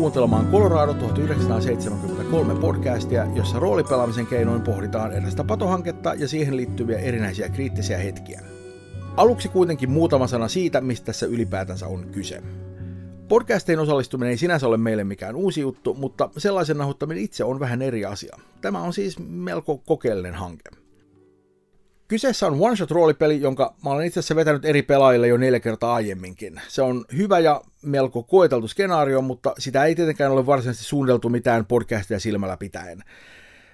kuuntelemaan Colorado 1973 podcastia, jossa roolipelaamisen keinoin pohditaan erästä patohanketta ja siihen liittyviä erinäisiä kriittisiä hetkiä. Aluksi kuitenkin muutama sana siitä, mistä tässä ylipäätänsä on kyse. Podcastiin osallistuminen ei sinänsä ole meille mikään uusi juttu, mutta sellaisen nauhoittaminen itse on vähän eri asia. Tämä on siis melko kokeellinen hanke. Kyseessä on one-shot-roolipeli, jonka mä olen itse asiassa vetänyt eri pelaajille jo neljä kertaa aiemminkin. Se on hyvä ja melko koeteltu skenaario, mutta sitä ei tietenkään ole varsinaisesti suunniteltu mitään podcastia silmällä pitäen.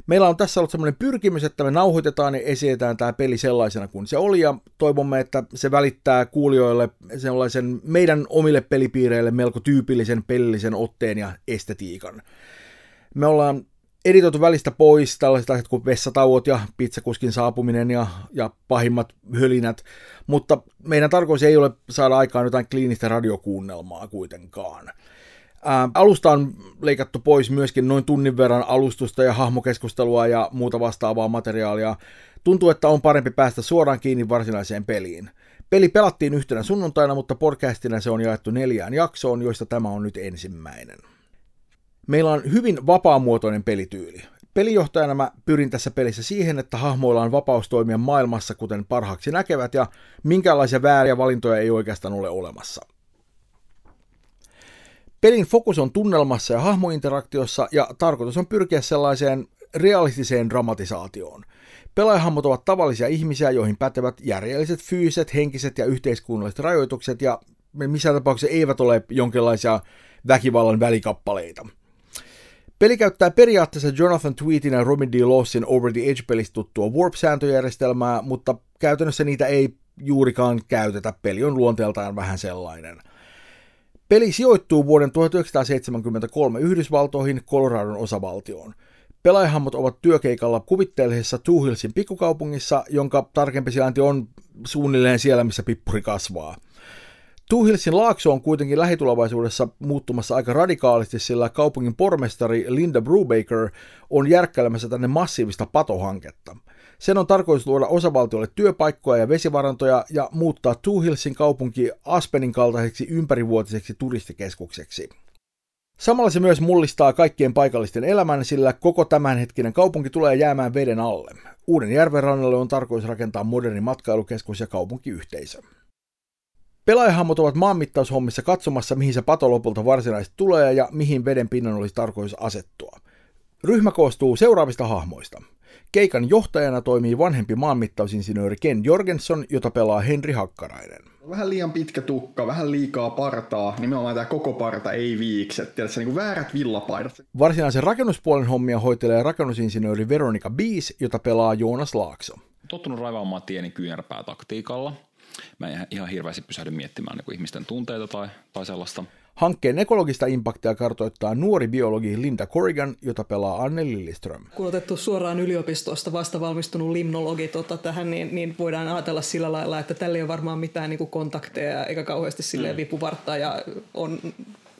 Meillä on tässä ollut semmoinen pyrkimys, että me nauhoitetaan ja esitetään tämä peli sellaisena kuin se oli, ja toivomme, että se välittää kuulijoille sellaisen meidän omille pelipiireille melko tyypillisen pelillisen otteen ja estetiikan. Me ollaan editoitu välistä pois tällaiset asiat kuin vessatauot ja pizzakuskin saapuminen ja, ja pahimmat hölinät, mutta meidän tarkoitus ei ole saada aikaan jotain kliinistä radiokuunnelmaa kuitenkaan. Ää, alusta on leikattu pois myöskin noin tunnin verran alustusta ja hahmokeskustelua ja muuta vastaavaa materiaalia. Tuntuu, että on parempi päästä suoraan kiinni varsinaiseen peliin. Peli pelattiin yhtenä sunnuntaina, mutta podcastina se on jaettu neljään jaksoon, joista tämä on nyt ensimmäinen. Meillä on hyvin vapaamuotoinen pelityyli. Pelijohtajana mä pyrin tässä pelissä siihen, että hahmoilla on vapaus toimia maailmassa kuten parhaaksi näkevät ja minkälaisia vääriä valintoja ei oikeastaan ole olemassa. Pelin fokus on tunnelmassa ja hahmointeraktiossa ja tarkoitus on pyrkiä sellaiseen realistiseen dramatisaatioon. Pelaajahahmot ovat tavallisia ihmisiä, joihin pätevät järjelliset fyysiset, henkiset ja yhteiskunnalliset rajoitukset ja missään tapauksessa eivät ole jonkinlaisia väkivallan välikappaleita. Peli käyttää periaatteessa Jonathan Tweetin ja Robin D. Lawsin Over the Edge-pelistä tuttua Warp-sääntöjärjestelmää, mutta käytännössä niitä ei juurikaan käytetä. Peli on luonteeltaan vähän sellainen. Peli sijoittuu vuoden 1973 Yhdysvaltoihin Coloradon osavaltioon. Pelaajahammot ovat työkeikalla kuvitteellisessa Two Hillsin pikkukaupungissa, jonka tarkempi sijainti on suunnilleen siellä, missä pippuri kasvaa. Tuhilsin laakso on kuitenkin lähitulevaisuudessa muuttumassa aika radikaalisti, sillä kaupungin pormestari Linda Brubaker on järkkäilemässä tänne massiivista patohanketta. Sen on tarkoitus luoda osavaltiolle työpaikkoja ja vesivarantoja ja muuttaa Tuhilsin kaupunki Aspenin kaltaiseksi ympärivuotiseksi turistikeskukseksi. Samalla se myös mullistaa kaikkien paikallisten elämän, sillä koko tämänhetkinen kaupunki tulee jäämään veden alle. Uuden järven rannalle on tarkoitus rakentaa moderni matkailukeskus ja kaupunkiyhteisö. Pelaajahammot ovat maanmittaushommissa katsomassa, mihin se pato lopulta varsinaisesti tulee ja mihin veden pinnan olisi tarkoitus asettua. Ryhmä koostuu seuraavista hahmoista. Keikan johtajana toimii vanhempi maanmittausinsinööri Ken Jorgenson, jota pelaa Henri Hakkarainen. Vähän liian pitkä tukka, vähän liikaa partaa, nimenomaan tämä koko parta ei viikset, tiedätkö, niin kuin väärät villapaidat. Varsinaisen rakennuspuolen hommia hoitelee rakennusinsinööri Veronika Biis, jota pelaa Joonas Laakso. Tottunut raivaamaan tieni kyynärpää taktiikalla, mä en ihan hirveästi pysähdy miettimään niin ihmisten tunteita tai, tai sellaista. Hankkeen ekologista impaktia kartoittaa nuori biologi Linda Corrigan, jota pelaa Anne Lilliström. Kun otettu suoraan yliopistosta vasta valmistunut limnologi tota, tähän, niin, niin, voidaan ajatella sillä lailla, että tällä ei ole varmaan mitään niin kuin kontakteja eikä kauheasti silleen mm. vipuvartta ja on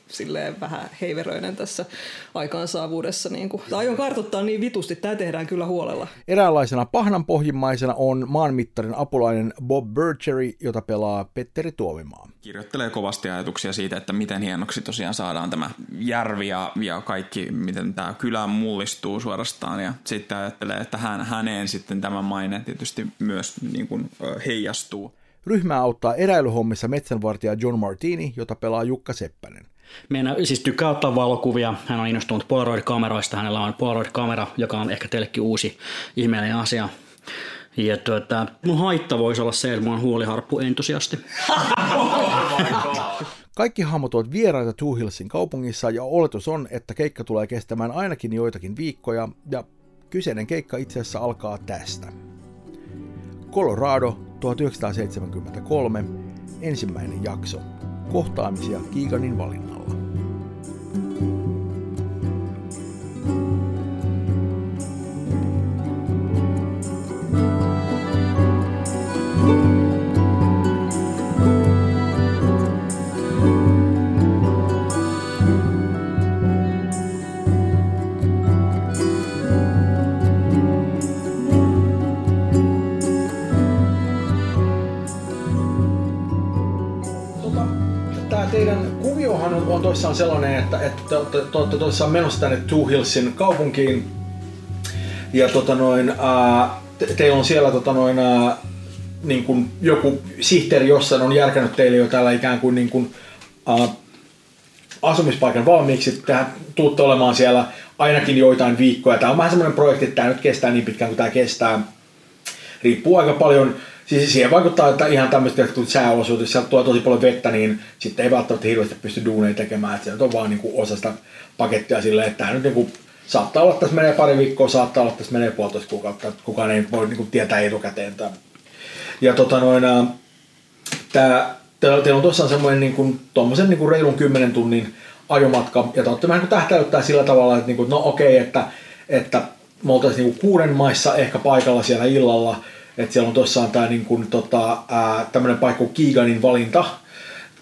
silleen vähän heiveröinen tässä aikaansaavuudessa. Niin kuin. Aion kartoittaa niin vitusti, tämä tehdään kyllä huolella. Eräänlaisena pahnanpohjimmaisena on maanmittarin apulainen Bob Burchery, jota pelaa Petteri Tuomimaa. Kirjoittelee kovasti ajatuksia siitä, että miten hienoksi tosiaan saadaan tämä järvi ja, ja kaikki, miten tämä kylä mullistuu suorastaan. Ja sitten ajattelee, että hän, häneen sitten tämä maine tietysti myös niin kuin, heijastuu. Ryhmää auttaa eräilyhommissa metsänvartija John Martini, jota pelaa Jukka Seppänen. Meidän siis tykkää ottaa valokuvia. Hän on innostunut Polaroid-kameroista. Hänellä on Polaroid-kamera, joka on ehkä teillekin uusi ihmeellinen asia. Ja tuota, mun haitta voisi olla se, että mä oon huoliharppu-entusiasti. Kaikki hahmot ovat vieraita Two Hillsin kaupungissa ja oletus on, että keikka tulee kestämään ainakin joitakin viikkoja ja kyseinen keikka itse asiassa alkaa tästä. Colorado 1973, ensimmäinen jakso kohtaamisia Kiikanin valinnalla. Että te, te, te olette toissaan menossa tänne Two Hillsin kaupunkiin. Ja tota noin, ää, te, teillä on siellä tota noin, ää, niin kuin joku sihteeri jossain on järkännyt teille jo täällä ikään kuin, niin kuin ää, asumispaikan valmiiksi. Tähän tuutte olemaan siellä ainakin joitain viikkoja. Tämä on vähän semmoinen projekti, että tämä nyt kestää niin pitkään kuin tämä kestää. Riippuu aika paljon Siis siihen vaikuttaa, että ihan tämmöistä, kun sääolosuhteet, jos sieltä tulee tosi paljon vettä, niin sitten ei välttämättä hirveästi pysty duuneja tekemään. Että se on vaan niin kuin osa sitä pakettia silleen, että tämä nyt niin kuin, saattaa olla, että tässä menee pari viikkoa, saattaa olla, että tässä menee puolitoista kuukautta. Kukaan ei voi niin kuin, tietää etukäteen tämän. Ja tota noin, tää, teillä on tosiaan semmoinen niin kuin, tommosen niin kuin reilun 10 tunnin ajomatka, ja te olette vähän niin tähtäyttää sillä tavalla, että niin kuin, no okei, okay, että, että me oltaisiin niin kuin kuuden maissa ehkä paikalla siellä illalla, että siellä on tosiaan tämä niin kuin, tota, tämmöinen paikka kuin Kiiganin valinta.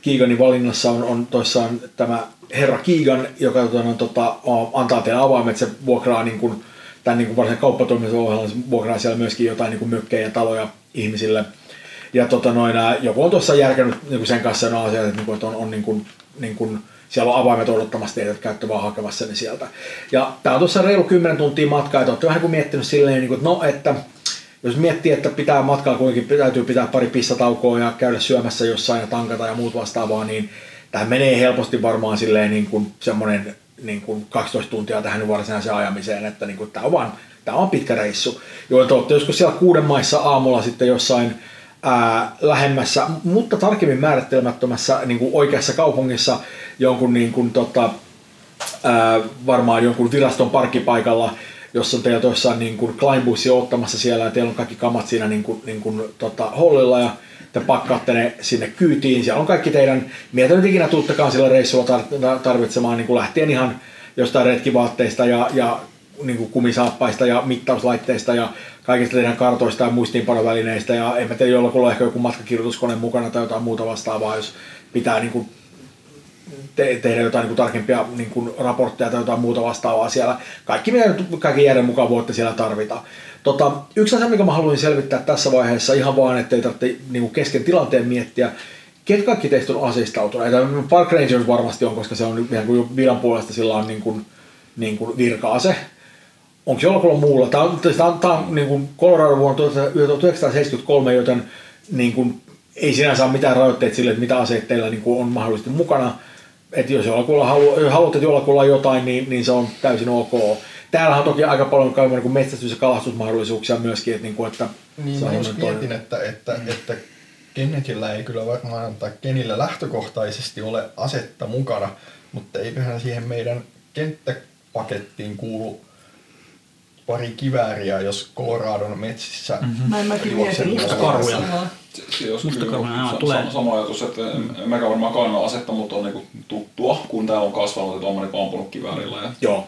Kiiganin valinnassa on, on tosiaan tämä herra Kiigan, joka tota, tota, antaa teille avaimet, se vuokraa niin kuin, tämän niin kuin varsinaisen kauppatoimisen ohjelman, se vuokraa siellä myöskin jotain niin kuin mökkejä ja taloja ihmisille. Ja tota, noin, joku on tuossa järkännyt niin kuin sen kanssa no asiat, että, niin kuin, että on, on niin kuin, niin kuin, siellä on avaimet odottamassa teitä, että käytte vaan hakemassa ne sieltä. Ja tämä on tuossa reilu 10 tuntia matkaa, että olette vähän kuin miettinyt silleen, niin kuin, että no, että jos miettii, että pitää matkalla kuitenkin täytyy pitää pari pissataukoa ja käydä syömässä jossain ja tankata ja muut vastaavaa, niin tähän menee helposti varmaan silleen niin kuin semmoinen niin kuin 12 tuntia tähän varsinaiseen ajamiseen, että niin kuin tämä on vaan tämä on pitkä reissu. Joo, te olette joskus siellä kuuden maissa aamulla sitten jossain ää, lähemmässä, mutta tarkemmin määrittelemättömässä niin kuin oikeassa kaupungissa jonkun niin kuin, tota, ää, varmaan jonkun viraston parkkipaikalla, jos on teillä toissaan niin kuin Kleinbussi ottamassa siellä ja teillä on kaikki kamat siinä niin kuin, niin kuin, tota, hollilla ja te pakkaatte ne sinne kyytiin. Siellä on kaikki teidän, mitä nyt ikinä tuuttakaan sillä reissulla tarvitsemaan niin kuin lähtien ihan jostain retkivaatteista ja, ja niin kuin kumisaappaista ja mittauslaitteista ja kaikista teidän kartoista ja muistiinpanovälineistä ja en mä tiedä, jollakulla ehkä joku matkakirjoituskone mukana tai jotain muuta vastaavaa, jos pitää niin kuin te- tehdä jotain niin kuin tarkempia niin kuin raportteja tai jotain muuta vastaavaa siellä. Kaikki mitä kaikki järjen mukaan voitte siellä tarvita. Tota, yksi asia, mikä mä haluaisin selvittää tässä vaiheessa ihan vaan, ettei tarvitse niin kuin kesken tilanteen miettiä, ketkä kaikki teistä on aseistautuneita? Park Rangers varmasti on, koska se on ihan kuin viran puolesta sillä on niin kuin, niin kuin virka-ase. Onko jollakulla muulla? Tämä on, tämä on, tämä on niin kuin Colorado vuonna 1973, joten niin kuin, ei sinänsä ole mitään rajoitteita sille, että mitä aseet teillä niin kuin on mahdollisesti mukana että jos jollakulla halu, jos haluat, että jollakulla on jotain, niin, niin se on täysin ok. Täällä on toki aika paljon kaiken niin metsästys- ja kalastusmahdollisuuksia myöskin, että, niin kuin, että niin, mä just mietin, että, että, mm. että Kennetillä ei kyllä varmaan, tai Kenillä lähtökohtaisesti ole asetta mukana, mutta eiköhän siihen meidän kenttäpakettiin kuulu pari kivääriä, jos Coloradon metsissä mm-hmm. Mä en mäkin mietin karhuja. Se olisi kyllä sa- tulee. sama ajatus, että en mäkään varmaan kannan asetta, mutta on niinku tuttua, kun täällä on kasvanut, että on niinku ampunut kiväärillä ja Joo.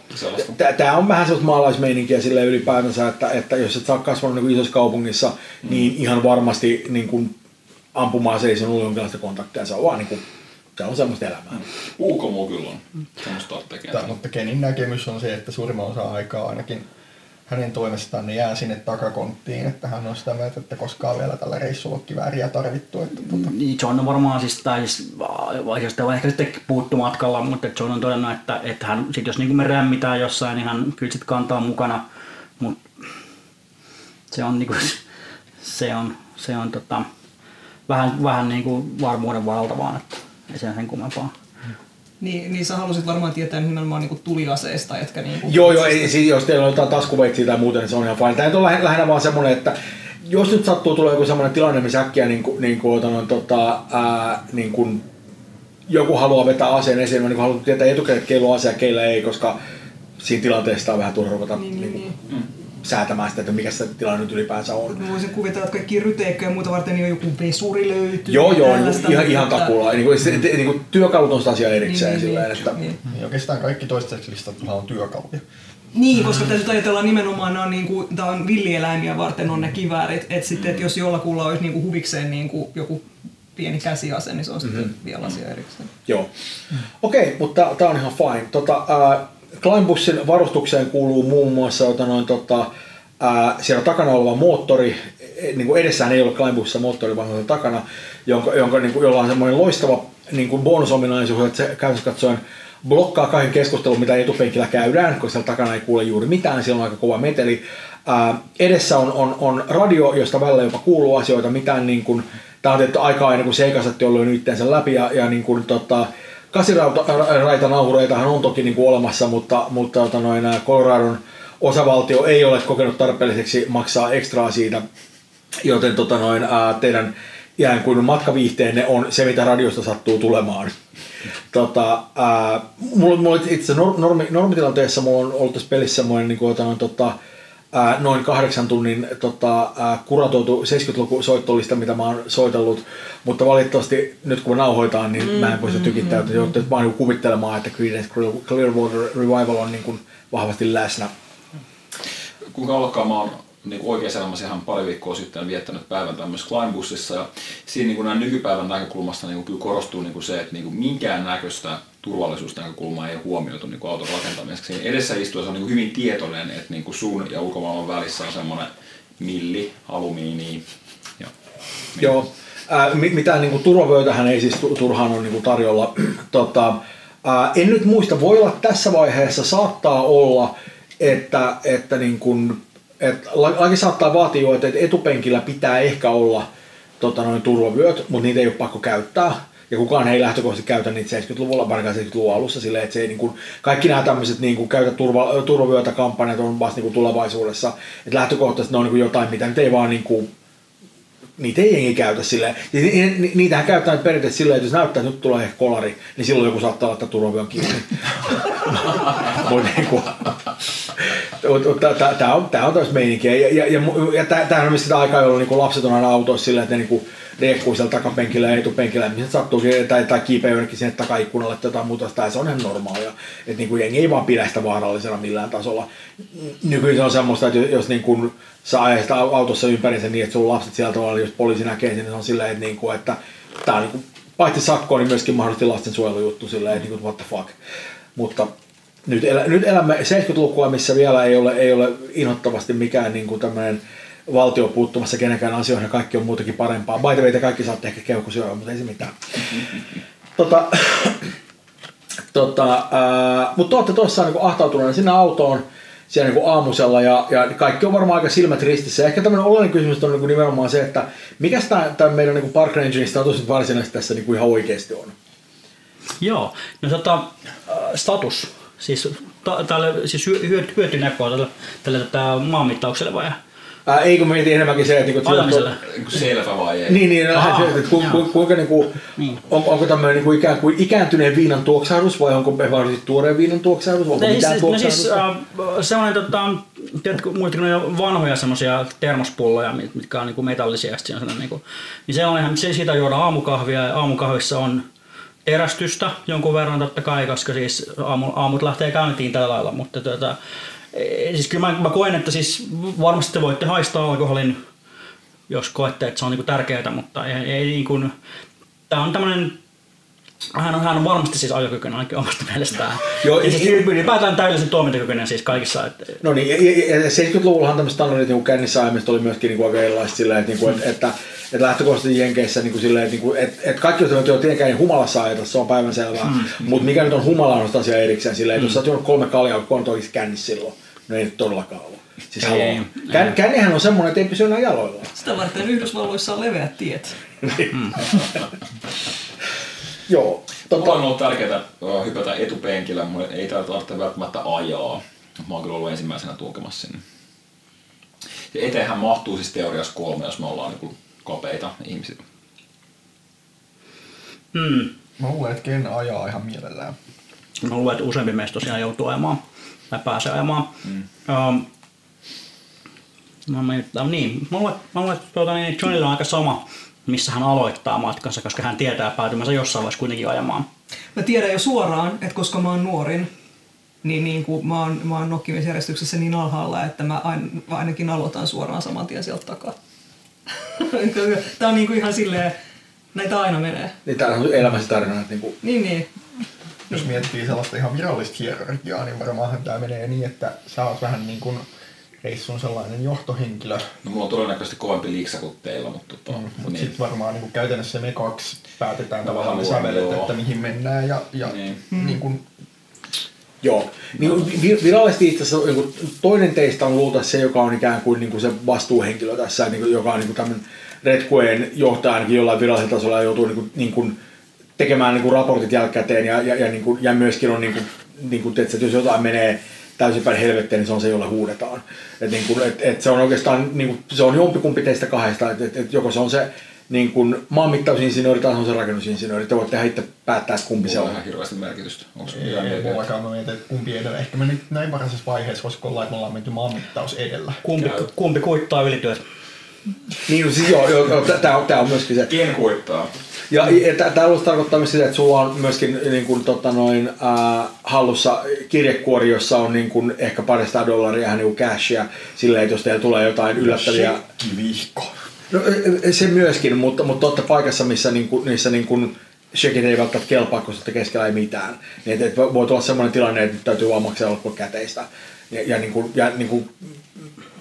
Tämä on vähän sellaista maalaismeininkiä sille ylipäätänsä, että, että jos et saa kasvanut niin isossa kaupungissa, mm. niin ihan varmasti niin kuin ampumaan se ei ole jonkinlaista kontaktia. Se on vaan niin kuin, se on semmoista elämää. UK mulla kyllä on semmoista tekemistä. Mutta Kenin näkemys on se, että suurimman osa aikaa ainakin hänen toimestaan ne jää sinne takakonttiin, että hän on sitä mieltä, että koskaan vielä tällä reissulla kivääriä tarvittu. Että tuota. Niin, John on varmaan siis, tai siis, oikeastaan ehkä sitten puuttu matkalla, mutta John on todennut, että, että hän sit jos niin me rämmitään jossain, niin hän kyllä sitten kantaa mukana, mutta se on, niin kuin, se on, se on tota, vähän, vähän niin kuin varmuuden valta vaan, että ei se sen kummempaa. Niin, niin sä halusit varmaan tietää nimenomaan niinku tuliaseista, etkä niinku... Joo, joo, ei, siis jos teillä on jotain taskuveitsiä tai muuta, niin se on ihan fine. Tämä on lähinnä vaan semmoinen, että jos nyt sattuu tulee joku semmoinen tilanne, missä äkkiä niin kuin, niin kuin, otan, tota, ää, niin kuin, joku haluaa vetää aseen esiin, niin haluan tietää etukäteen, että keillä on ase ja keillä ei, koska siinä tilanteessa on vähän turha ruveta niin, niin, niin, niin. Säätämään sitä, että mikä se tilanne nyt ylipäänsä on. Mä voisin kuvitella, että kaikki ryteikköjä ja muuta varten niin joku vesuri löytyy. Joo, joo, niin ihan, ihan, ihan takulla. Niin kuin, se, niin kuin, työkalut on sitä asiaa erikseen. Niin, silleen, niin, että... niin. niin. Oikeastaan kaikki toistaiseksi listat on työkaluja. Niin, koska täytyy ajatella nimenomaan, nämä on, niin kuin, tämä on villieläimiä varten on ne kiväärit. Että sitten, että jos jollakulla olisi niin kuin huvikseen niin kuin joku pieni käsiase, niin se on mm-hmm. sitten vielä asia erikseen. Joo. Okei, okay, mutta tämä on ihan fine. Tota, äh, Kleinbussin varustukseen kuuluu muun muassa jota noin, tota, ää, siellä takana oleva moottori, e, niin kuin edessään ei ole Kleinbussissa moottori, vaan on takana, jonka, jonka niin kuin, jolla on semmoinen loistava niin kuin bonusominaisuus, että se käytännössä katsoen blokkaa kaiken keskustelun, mitä etupenkillä käydään, koska siellä takana ei kuule juuri mitään, siellä on aika kova meteli. Ää, edessä on, on, on radio, josta välillä jopa kuuluu asioita, mitään niin kuin, tämä on tehty aikaa ennen kuin seikasetti on lyönyt läpi ja, ja niin kuin, tota, kasiraitanauhureitahan on toki niin kuin olemassa, mutta, mutta tota, noin, Coloradon osavaltio ei ole kokenut tarpeelliseksi maksaa ekstraa siitä, joten tota, noin, ää, teidän ikään kuin matkaviihteenne on se, mitä radiosta sattuu tulemaan. Tota, ää, mulla, mulla itse normi, normitilanteessa mulla on ollut tässä pelissä semmoinen niin kuin, tota, ää, noin kahdeksan tunnin tota, ää, kuratoitu 70-luku soittolista, mitä mä oon soitellut, mutta valitettavasti nyt kun me nauhoitaan, niin mm, mä en voi sitä tykittää, mm, että mm. mä oon kuvittelemaan, että Creedence Clearwater Revival on niin kuin vahvasti läsnä. Kuinka ollakaan mä oon niin kuin oikeassa elämässä ihan pari viikkoa sitten viettänyt päivän tämmöisessä Kleinbussissa ja siinä niin kuin näin nykypäivän näkökulmasta niin kuin kyllä korostuu niin kuin se, että niin kuin minkään näköistä turvallisuusnäkökulmaa ei huomioitu niin kuin auton rakentamiseksi. Edessä istuessa on niin kuin hyvin tietoinen, että niin kuin sun ja ulkomaailman välissä on semmoinen milli, alumiini. Ja, niin. Joo, äh, mitään niin turvavöitähän ei siis turhaan ole niin kuin tarjolla. tota, äh, en nyt muista, voi olla tässä vaiheessa, saattaa olla, että, että niin kuin et laki saattaa vaatia jo, että etupenkillä pitää ehkä olla tota, noin turvavyöt, mutta niitä ei ole pakko käyttää. Ja kukaan ei lähtökohtaisesti käytä niitä 70-luvulla, varsinkaan 70-luvun alussa silleen, että se ei, niin kuin, kaikki nämä tämmöiset niin kuin, käytä turva, turvavyötä kampanjat on vasta niin kuin, tulevaisuudessa. Että lähtökohtaisesti ne on niin kuin, jotain, mitä nyt ei vaan niin kuin, niitä ei jengi käytä silleen. Ni, niitähän käytetään periaatteessa silleen, että jos näyttää, että nyt tulee ehkä kolari, niin silloin joku saattaa laittaa turvavyön kiinni. niinku, Tämä on, tämmöistä meininkiä. Ja, ja, ja, ja tämähän on sitä aikaa, jolloin niin lapset on aina autoissa silleen, että ne niin riekkuu siellä takapenkillä ja etupenkillä, missä sattuu, tai, tai kiipeä jonnekin sinne takaikkunalle tai jotain muuta, tai se on ihan normaalia. Että niin kuin jengi ei vaan pidä sitä vaarallisena millään tasolla. Nykyisin on semmoista, että jos niin kuin sä ajat autossa ympärinsä niin, että sun lapset sieltä on, jos poliisi näkee sen, niin se on silleen, että, niin kuin, että tämä on niin kuin, paitsi sakkoa, niin myöskin mahdollisesti lastensuojelujuttu silleen, että niin kuin, what the fuck. Mutta nyt, elä, nyt elämme 70-lukua, missä vielä ei ole, ei ole inhottavasti mikään niin kuin tämmöinen valtio puuttumassa kenenkään asioihin ja kaikki on muutenkin parempaa. By the way, te kaikki saatte ehkä keuhkosyödä, mutta ei se mitään. tota, tota, äh, mutta olette tuossa niin ahtautuneena sinne autoon siellä niin aamusella ja, ja kaikki on varmaan aika silmät ristissä. Ehkä tämmöinen oleellinen kysymys on niin nimenomaan se, että mikä tämä meidän niin Park Rangerin status varsinaisesti tässä niin ihan oikeasti on? Joo, no tota, status Siis, ta, tälle, siis hyötynäköä tälle, tälle tätä maanmittaukselle vai? Ää, ei kun mietin enemmänkin se, että niinku, Ajamiselle. Niinku selvä vai ei? Niin, niin, Aha, se, että ku, ku, kuinka niinku, niin. on, onko tämmöinen niinku ikään kuin ikääntyneen viinan tuoksahdus vai onko mahdollisesti tuoreen viinan tuoksahdus? Onko ne, mitään siis, tuoksahdus? No siis, äh, sellainen, tota, tiedätkö, muistatko ne vanhoja semmoisia termospulloja, mitkä on niinku metallisia, ja on niinku, niin se on ihan, se, siitä juodaan aamukahvia ja aamukahvissa on terästystä jonkun verran totta kai, koska siis aamu, aamut lähtee käyntiin tällä lailla, mutta tuota, e, siis kyllä mä, mä koen, että siis varmasti te voitte haistaa alkoholin, jos koette, että se on niinku tärkeää, mutta ei, ei niin kuin, tämä on tämmöinen hän on, hän on varmasti siis ajokykyinen ainakin omasta mielestään. Joo, ja siis ylipäätään täydellisen toimintakykyinen siis kaikissa. Että... No niin, ja, ja 70-luvullahan tämmöiset standardit niin kännissä ajamista oli myöskin niin kuin aika erilaiset silleen, että, niin kuin, että, että, että lähtökohtaisesti Jenkeissä niin kuin silleen, että, niin kuin, että, että kaikki, jotka on tietenkään niin humalassa ajata, se on päivänselvää. Mm. Mutta mikä nyt on humala on asia erikseen silleen, että mm. jos sä oot juonut kolme kaljaa, kun on oikeasti kännissä silloin, no ei nyt todellakaan ole. Siis ei, Kän, kännihän on semmoinen, että ei pysy enää jaloillaan. Sitä varten Yhdysvalloissa on leveät tiet. mm. Joo. Tota... On ollut tärkeää hypätä etupenkillä, mutta ei tarvitse välttämättä ajaa. Mä oon kyllä ollut ensimmäisenä tunkemassa sinne. Ja eteenhän mahtuu siis teoriassa kolme, jos me ollaan niin kapeita ihmisiä. Hmm. Mä luulen, että Ken ajaa ihan mielellään. Mä luulen, että useampi meistä tosiaan joutuu ajamaan tai pääsee ajamaan. Hmm. Um, no, mä, niin, mä luulen, mä luulen että tuota, niin Johnilla on aika sama missä hän aloittaa matkansa, koska hän tietää päätymänsä jossain vaiheessa kuitenkin ajamaan. Mä tiedän jo suoraan, että koska mä oon nuorin, niin, niin kuin mä oon, mä oon nokkimisjärjestyksessä niin alhaalla, että mä ain, ainakin aloitan suoraan saman tien sieltä takaa. Tää on niin kuin ihan silleen, näitä aina menee. Niin tää on elämässä tarina. Että niin, kuin... niin, niin. Jos miettii sellaista ihan virallista hierarkiaa, niin varmaanhan tämä menee niin, että sä oot vähän niin kuin reissun sellainen johtohenkilö. No mulla on todennäköisesti kovempi liiksa kuin teillä, mutta, tota, Mm, mutta niin. sitten varmaan niin käytännössä me kaksi päätetään No, tavallaan sävelet, että mihin mennään ja, ja Niin. niin. Niin kuin, Joo. Niin vi- virallisesti itse asiassa niin toinen teistä on luultavasti se, joka on ikään kuin, niin kuin se vastuuhenkilö tässä, niin kuin, joka on niin kuin tämmöinen Redqueen johtaja ainakin jollain virallisella tasolla ja joutuu niin kuin, niin kuin tekemään niin kuin raportit jälkikäteen ja, ja, ja, niin kuin, ja myöskin on niin kuin, niin kuin, että jos jotain menee täysin päin helvetteen, niin se on se, jolle huudetaan. Et niin kuin, et, et se on oikeastaan, niin kuin, se on jompikumpi teistä kahdesta, että et, et joko se on se niin kuin maanmittausinsinööri tai se on se rakennusinsinööri. Te voitte itse päättää, että kumpi se Mulla on. on ihan hirveästi merkitystä. Onko se ei, mitään ei mullakaan mä mietin, että kumpi edellä. Ehkä me nyt näin varhaisessa vaiheessa voisiko olla, että me ollaan menty maanmittaus edellä. Kumpi, Käy. kumpi kuittaa ylityöt? Niin, no siis joo, joo, joo tämä on, tää on myöskin se. Ken kuittaa? Ja tämä alussa tarkoittaa myös sitä, että sulla on myöskin niin kuin, tota, noin, äh, hallussa kirjekuori, jossa on niin kuin, ehkä parista dollaria niin kuin cashia, silleen, että jos teillä tulee jotain yllättäviä... Vihko. No, e- e- se myöskin, mutta, mutta olette paikassa, missä niin kuin, niissä niin kuin, shekit ei välttämättä kelpaa, koska sitten keskellä ei mitään. Niin, että, että voi tulla sellainen tilanne, että täytyy vaan maksaa loppuun käteistä. Ja, ja, niin kuin, ja niin kuin,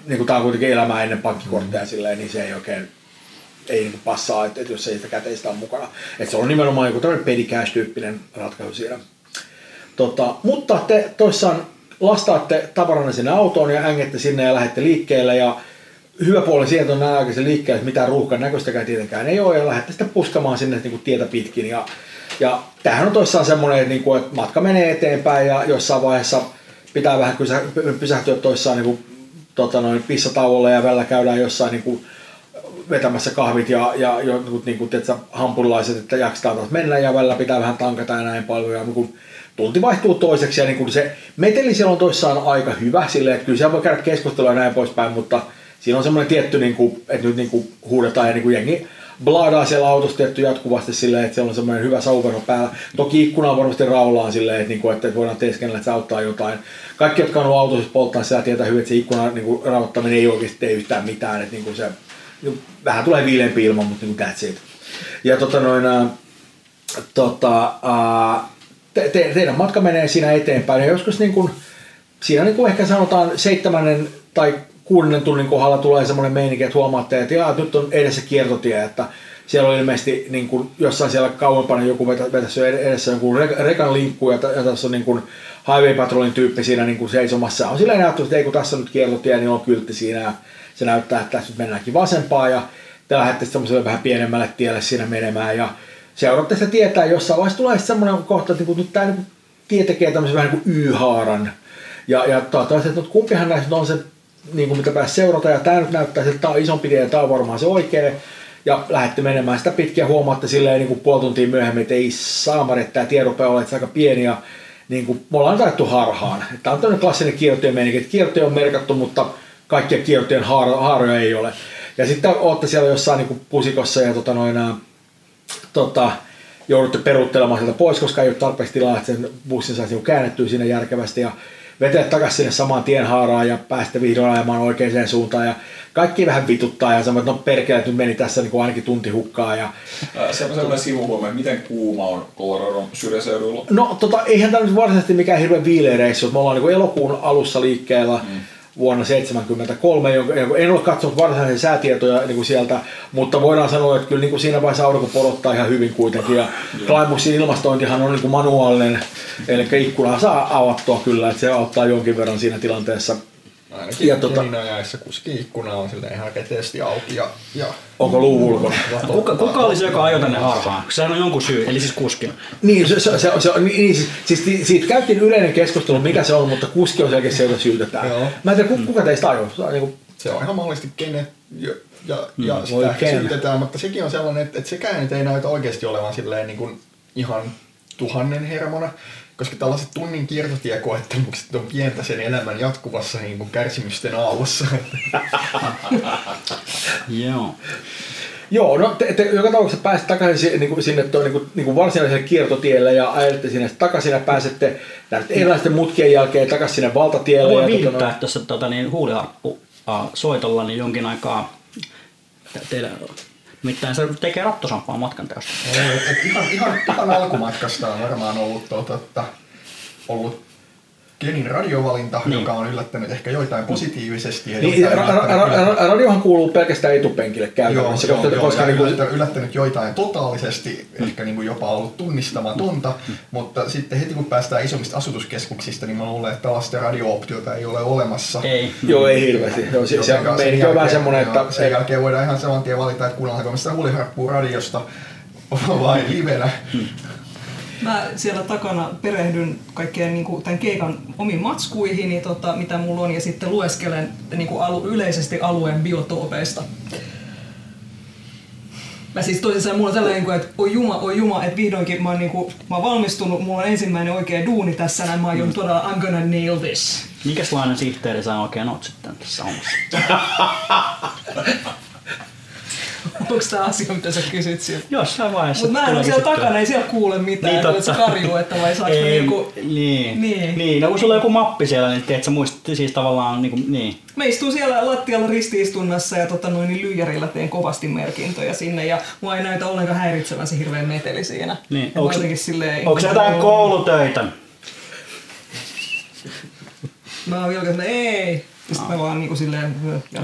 niin kuin tämä on kuitenkin elämää ennen pankkikortteja mm. silleen, niin se ei oikein ei niin passaa, että, että jos ei sitä käteistä ole mukana. Että se on nimenomaan joku tämmöinen petty cash-tyyppinen ratkaisu siinä. Tota, mutta te toissaan lastaatte tavaranne sinne autoon ja ängette sinne ja lähdette liikkeelle ja hyvä puoli sieltä on nämä aikaisen liikkeelle, että mitään ruuhkan näköistäkään tietenkään ei ole ja lähdette sitten puskamaan sinne niin kuin tietä pitkin ja, ja tämähän on toissaan semmoinen, että, niin kuin, että matka menee eteenpäin ja jossain vaiheessa pitää vähän pysähtyä toissaan niin kuin, tota noin, pissatauolle ja välillä käydään jossain niin kuin, vetämässä kahvit ja, ja jotkut niin kuin, tiedätkö, hampurilaiset, että jaksetaan taas mennä ja välillä pitää vähän tankata ja näin paljon. Ja niin kuin, tunti vaihtuu toiseksi ja niin kuin se meteli siellä on toissaan aika hyvä silleen, että kyllä siellä voi käydä keskustelua ja näin poispäin, mutta siinä on semmoinen tietty, niin kuin, että nyt niin kuin huudetaan ja niin kuin jengi blaadaa siellä autossa tietty jatkuvasti silleen, että siellä on semmoinen hyvä sauvero päällä. Toki ikkuna on varmasti raullaan silleen, että, niin kuin, että voidaan teeskennellä, että se auttaa jotain. Kaikki, jotka on ollut autossa polttaa, siellä tietää hyvin, että se ikkuna niin kuin, rauhoittaminen ei oikeasti tee yhtään mitään. Että, niin kuin se, vähän tulee viileämpi ilma, mutta niin kuin that's it. Ja tota noin, ää, tota, ää, te, te, teidän matka menee siinä eteenpäin ja joskus niin kuin, siinä niin kuin ehkä sanotaan seitsemännen tai kuudennen tunnin kohdalla tulee semmoinen meininki, että huomaatte, että jaa, nyt on edessä kiertotie, että siellä on ilmeisesti niin kuin jossain siellä kauempana joku vetä, edessä jonkun re- rekan linkku ja, ja tässä on niin kuin highway patrolin tyyppi siinä niin kuin seisomassa. On silleen näyttö, että ei kun tässä on nyt kiertotie, niin on kyltti siinä se näyttää, että tässä nyt mennäänkin vasempaan ja te lähdette semmoiselle vähän pienemmälle tielle siinä menemään ja seuraatte sitä tietää jossain vaiheessa tulee semmoinen kohta, että niin kuin nyt tämä niin tie tekee tämmöisen vähän niin kuin Y-haaran ja, ja toivottavasti, että kumpihan näistä on se, niin kuin mitä pääsi seurata, ja tämä nyt näyttää, että tämä on isompi tie, ja tämä on varmaan se oikea, ja lähdette menemään sitä pitkin, ja huomaatte silleen niin kuin puoli tuntia myöhemmin, että ei saamari, että tämä tie rupeaa olemaan aika pieni, ja niin kuin, me ollaan taidettu harhaan. Tämä on tämmöinen klassinen kiertojen meininki, että kiertoja on merkattu, mutta kaikkia kiertojen haaro, haaroja ei ole. Ja sitten olette siellä jossain niin kuin pusikossa, ja tota noin, tota, joudutte peruuttelemaan sieltä pois, koska ei ole tarpeeksi tilaa, että sen bussin saisi niinku käännettyä sinne järkevästi ja vetää takaisin sinne samaan tien haaraan ja päästä vihdoin ajamaan oikeaan suuntaan ja kaikki vähän vituttaa ja sanoo, että no perkele, että nyt meni tässä niin kuin ainakin tunti hukkaa ja Ää, Se on sellainen sivuhuomio, miten kuuma on Coloradon syrjäseudulla. No tota, eihän tämä nyt varsinaisesti mikään hirveän viileä reissu. Me ollaan niin elokuun alussa liikkeellä mm. Vuonna 1973. jonka- jonka- En ole katsonut varsinaisia säätietoja niin kuin sieltä, mutta voidaan sanoa, että kyllä niin kuin siinä vaiheessa aurinko porottaa ihan hyvin kuitenkin. Ja Climaxin ilmastointihan on niin kuin manuaalinen, eli ikkuna saa avattua kyllä, että se auttaa jonkin verran siinä tilanteessa. Ainakin Ja ja tota- ajaessa kuskin ikkuna on sille ihan reteesti auki ja, ja Onko luu ulkona? Kuka, kuka oli se, joka ajoi tänne harhaan? Sehän on jonkun syy, eli siis kuski. Niin, se, se, se, se, on- niin, siis, siis siitä käytiin yleinen keskustelu, mikä se on, mutta kuski on selkeästi se, jota syytetään. Joo. Mä en tiedä, ku- kuka teistä ajoi? Se on niin kuin, se on ihan mahdollisesti kene ja, ja, ja voi sitä ehkä ken. syytetään, mutta sekin on sellainen, että, että sekään ei näytä oikeasti olevan silleen niin kuin ihan tuhannen hermona, koska tällaiset tunnin kiertotiekoettelukset on pientä sen elämän jatkuvassa niin kuin kärsimysten aallossa. Joo. Joo, no te, te joka tapauksessa pääsette takaisin si- niin kuin sinne toi, niin kuin, niin kuin varsinaiselle kiertotielle ja ajelette sinne takaisin ja pääsette näiden erilaisten mutkien jälkeen takaisin sinne valtatielle. Voi ja, viihdyttää no, tässä tota, niin, huuliharppu soitolla niin jonkin aikaa. Te- Teillä, nimittäin se tekee rattosampaa matkan teosta. Ihan, ihan, ihan alkumatkasta on varmaan ollut, tuota, ollut Kenin radiovalinta, niin. joka on yllättänyt ehkä joitain positiivisesti. Ja Niin, joitain ra- ra- yllättänyt- ra- radiohan kuuluu pelkästään etupenkille Joo, käytännössä, joo, koska, joo, koska niin kuin, yllättänyt, joitain totaalisesti, ehkä niin kuin jopa ollut tunnistamatonta, mutta sitten heti kun päästään isommista asutuskeskuksista, niin mä luulen, että tällaista radio-optiota ei ole olemassa. Ei. joo, ei hirveästi. Joo, se, se, sen meininki on vähän jälkeen- semmoinen, joo, että sen jälkeen voidaan ihan saman tien valita, että kuunnellaanko me sitä huuliharppua radiosta vai livenä. Mä siellä takana perehdyn kaikkeen niin kuin tämän keikan omiin matskuihin, niin tota, mitä mulla on, ja sitten lueskelen niin kuin alu, yleisesti alueen biotoopeista. Mä siis toisin sanoen, mulla on sellainen, niin että oi juma, oi juma, että vihdoinkin mä oon, niin kuin, mä oon valmistunut, mulla on ensimmäinen oikea duuni tässä, näin mä oon todella, I'm gonna nail this. Mikäslainen sihteeri sä oikein oot sitten tässä hommassa? Onko tää asia, mitä sä kysyt sieltä? Jossain vaiheessa. Mutta mä en ole siellä kysyttyä. takana, ei siellä kuule mitään, Niin, niin, se totta. karjuu, että vai saaks Ei, niinku... niin. Niin. niin. no kun sulla on joku mappi siellä, niin teet sä muistat siis tavallaan niin, kuin, niin. Mä istun siellä lattialla ristiistunnassa ja tota noin, niin lyijärillä teen kovasti merkintöjä sinne ja mua ei näytä ollenkaan häiritsevän se hirveän meteli siinä. Niin, Ja onks- jotenkin silleen... Onko se jotain koulutöitä? Mä oon vilkas, että ei. Ja sit mä vaan niinku silleen ö,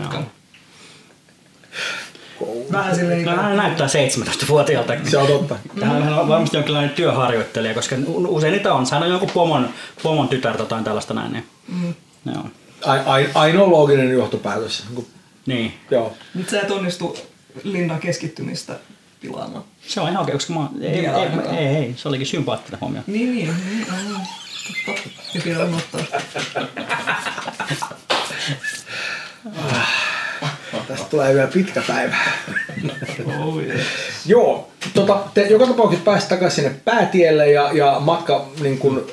jatkan. Vähän silleen No, hän näyttää 17-vuotiaalta. se on totta. Hän on varmasti jonkinlainen työharjoittelija, koska usein niitä on. Hän on joku pomon, pomon tytär tai tällaista näin. Niin. Mm. Joo. Ai, ai, ainoa looginen johtopäätös. Niin Niin. Joo. Nyt sä et onnistu Linnan keskittymistä pilaamaan. Se on ihan oikein, koska mä, ei, ei, Vielä ei, ainakaan. ei, ei, se olikin sympaattinen huomio. Niin, niin. niin aivan. Totta. Ja pitää unohtaa. Tästä tulee vielä pitkä päivä. Oh, yes. Joo, tota, te joka tapauksessa pääsit takaisin sinne päätielle ja, ja matka niin kun,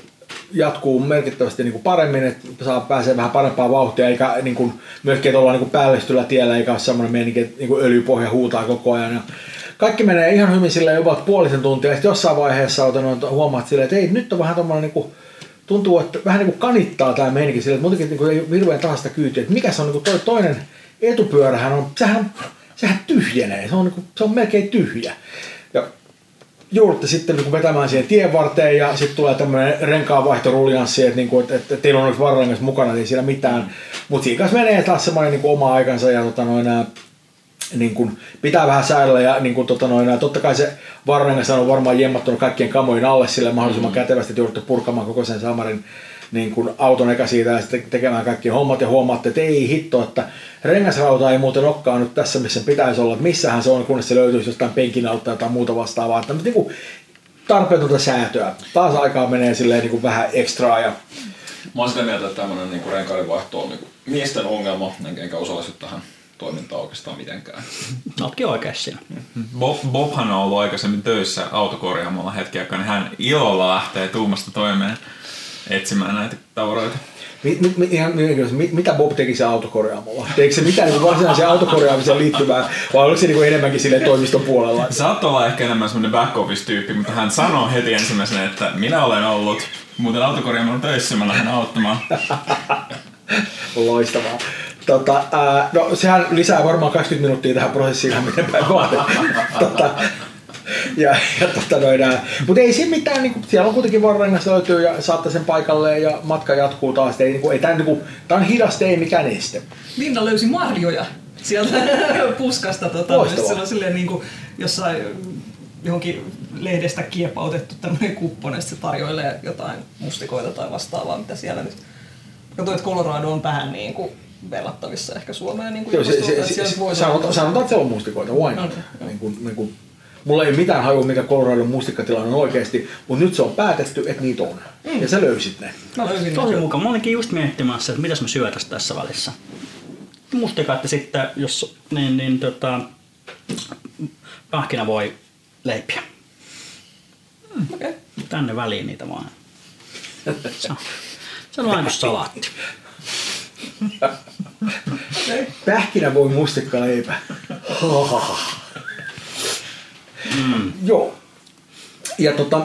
jatkuu merkittävästi niin kuin paremmin, että saa pääsee vähän parempaa vauhtia, eikä niin kuin, myöskin, että ollaan niin kuin päällistyllä tiellä, eikä ole semmoinen meininki, että niin kuin öljypohja huutaa koko ajan. Ja kaikki menee ihan hyvin sillä jopa puolisen tuntia, ja sitten jossain vaiheessa otan, huomaat silleen, että ei, nyt on vähän tommoinen niin kuin, tuntuu, että vähän niin kuin kanittaa tämä meininki sille, että muutenkin niin kuin ei hirveän tahasta kyytiä, että mikä se on niin kuin toi toinen etupyörähän on, sehän, sehän tyhjenee, se on, niin kuin, se on melkein tyhjä. Ja joudutte sitten niin vetämään siihen tien varteen ja sitten tulee tämmöinen renkaanvaihtoruljanssi, että, niin kuin, että, että teillä on nyt varrengas mukana, niin siinä mitään. Mutta siinä kanssa menee taas semmoinen niin kuin oma aikansa ja tota, noin, nää, niin kuin, pitää vähän säädellä ja niin kuin, tota, noin, nää, totta kai se varrengas on varmaan jemmattunut kaikkien kamojen alle sille mahdollisimman kätevästi, että joudutte purkamaan koko sen samarin niin kuin auton eka siitä ja sitten tekemään kaikki hommat ja huomaatte, että ei hitto, että rengasrauta ei muuten olekaan nyt tässä, missä sen pitäisi olla, että missähän se on, kunnes se löytyisi jostain penkin alta tai jotain muuta vastaavaa. Että niin kuin tarpeetonta säätöä. Taas aikaa menee silleen niin kuin vähän ekstraa ja Mä oon sitä mieltä, että tämmöinen niinku renkaiden vaihto on niinku miesten ongelma, enkä, osallistu tähän toimintaan oikeastaan mitenkään. Oletkin oikeassa siinä. Bob, Bobhan on ollut aikaisemmin töissä autokorjaamolla hetki aikaa, niin hän ilolla lähtee tuumasta toimeen etsimään näitä tavaroita. Ihan mitä Bob teki se autokorjaamolla? Teikö se mitään niin varsinaiseen autokorjaamiseen liittyvää, vai oliko se niin enemmänkin sille toimiston puolella? Saattoi olla ehkä enemmän semmoinen back office-tyyppi, mutta hän sanoi heti ensimmäisenä, että minä olen ollut muuten autokorjaamolla töissä, mä lähden auttamaan. Loistavaa. Tota, ää, no sehän lisää varmaan 20 minuuttia tähän prosessiin, miten päin vaan. tota, ja, ja tota noin, mutta ei siinä mitään, niin kuin, siellä on kuitenkin varrengas löytyy ja saatte sen paikalleen ja matka jatkuu taas. Ei, niin kuin, ei tämä, niin kuin, tämä on hidasta, ei mikään este. Linda löysi marjoja sieltä puskasta. Tota, se on silleen niin kuin jossain johonkin lehdestä kiepautettu tämmöinen kupponen, se tarjoilee jotain mustikoita tai vastaavaa, mitä siellä nyt... Katsoin, että Colorado on vähän niin kuin verrattavissa ehkä Suomeen. Niin kuin Joo, se, se, se, se, sanotaan, että siellä on mustikoita, why not? Niin kuin, niin kuin, mulla ei ole mitään hajua, mikä Coloradon mustikkatilanne on oikeasti, mutta nyt se on päätetty, että niitä on. Ja sä löysit ne. Mä löysin Tosi ne. mukava. Mä olinkin just miettimässä, että mitäs mä syötäis tässä välissä. Mustikaatti sitten, jos niin, niin tota, pähkinä voi leipiä. Okei. Tänne väliin niitä vaan. Se on, kuin salaatti. Pähkinä voi mustikka leipä. mm. Joo. Ja tota,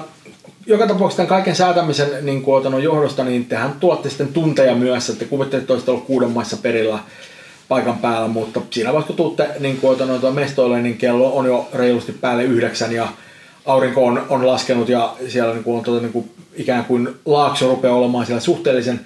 joka tapauksessa tämän kaiken säätämisen niin otanut johdosta, niin tehän tuotte sitten tunteja myös, että kuvittelette, että olisitte ollut kuuden maissa perillä paikan päällä, mutta siinä vaiheessa kun tuutte niin otanut, mestoille, niin kello on jo reilusti päälle yhdeksän ja aurinko on, on laskenut ja siellä niin kuin, on tuota, niin kuin, ikään kuin laakso rupeaa olemaan siellä suhteellisen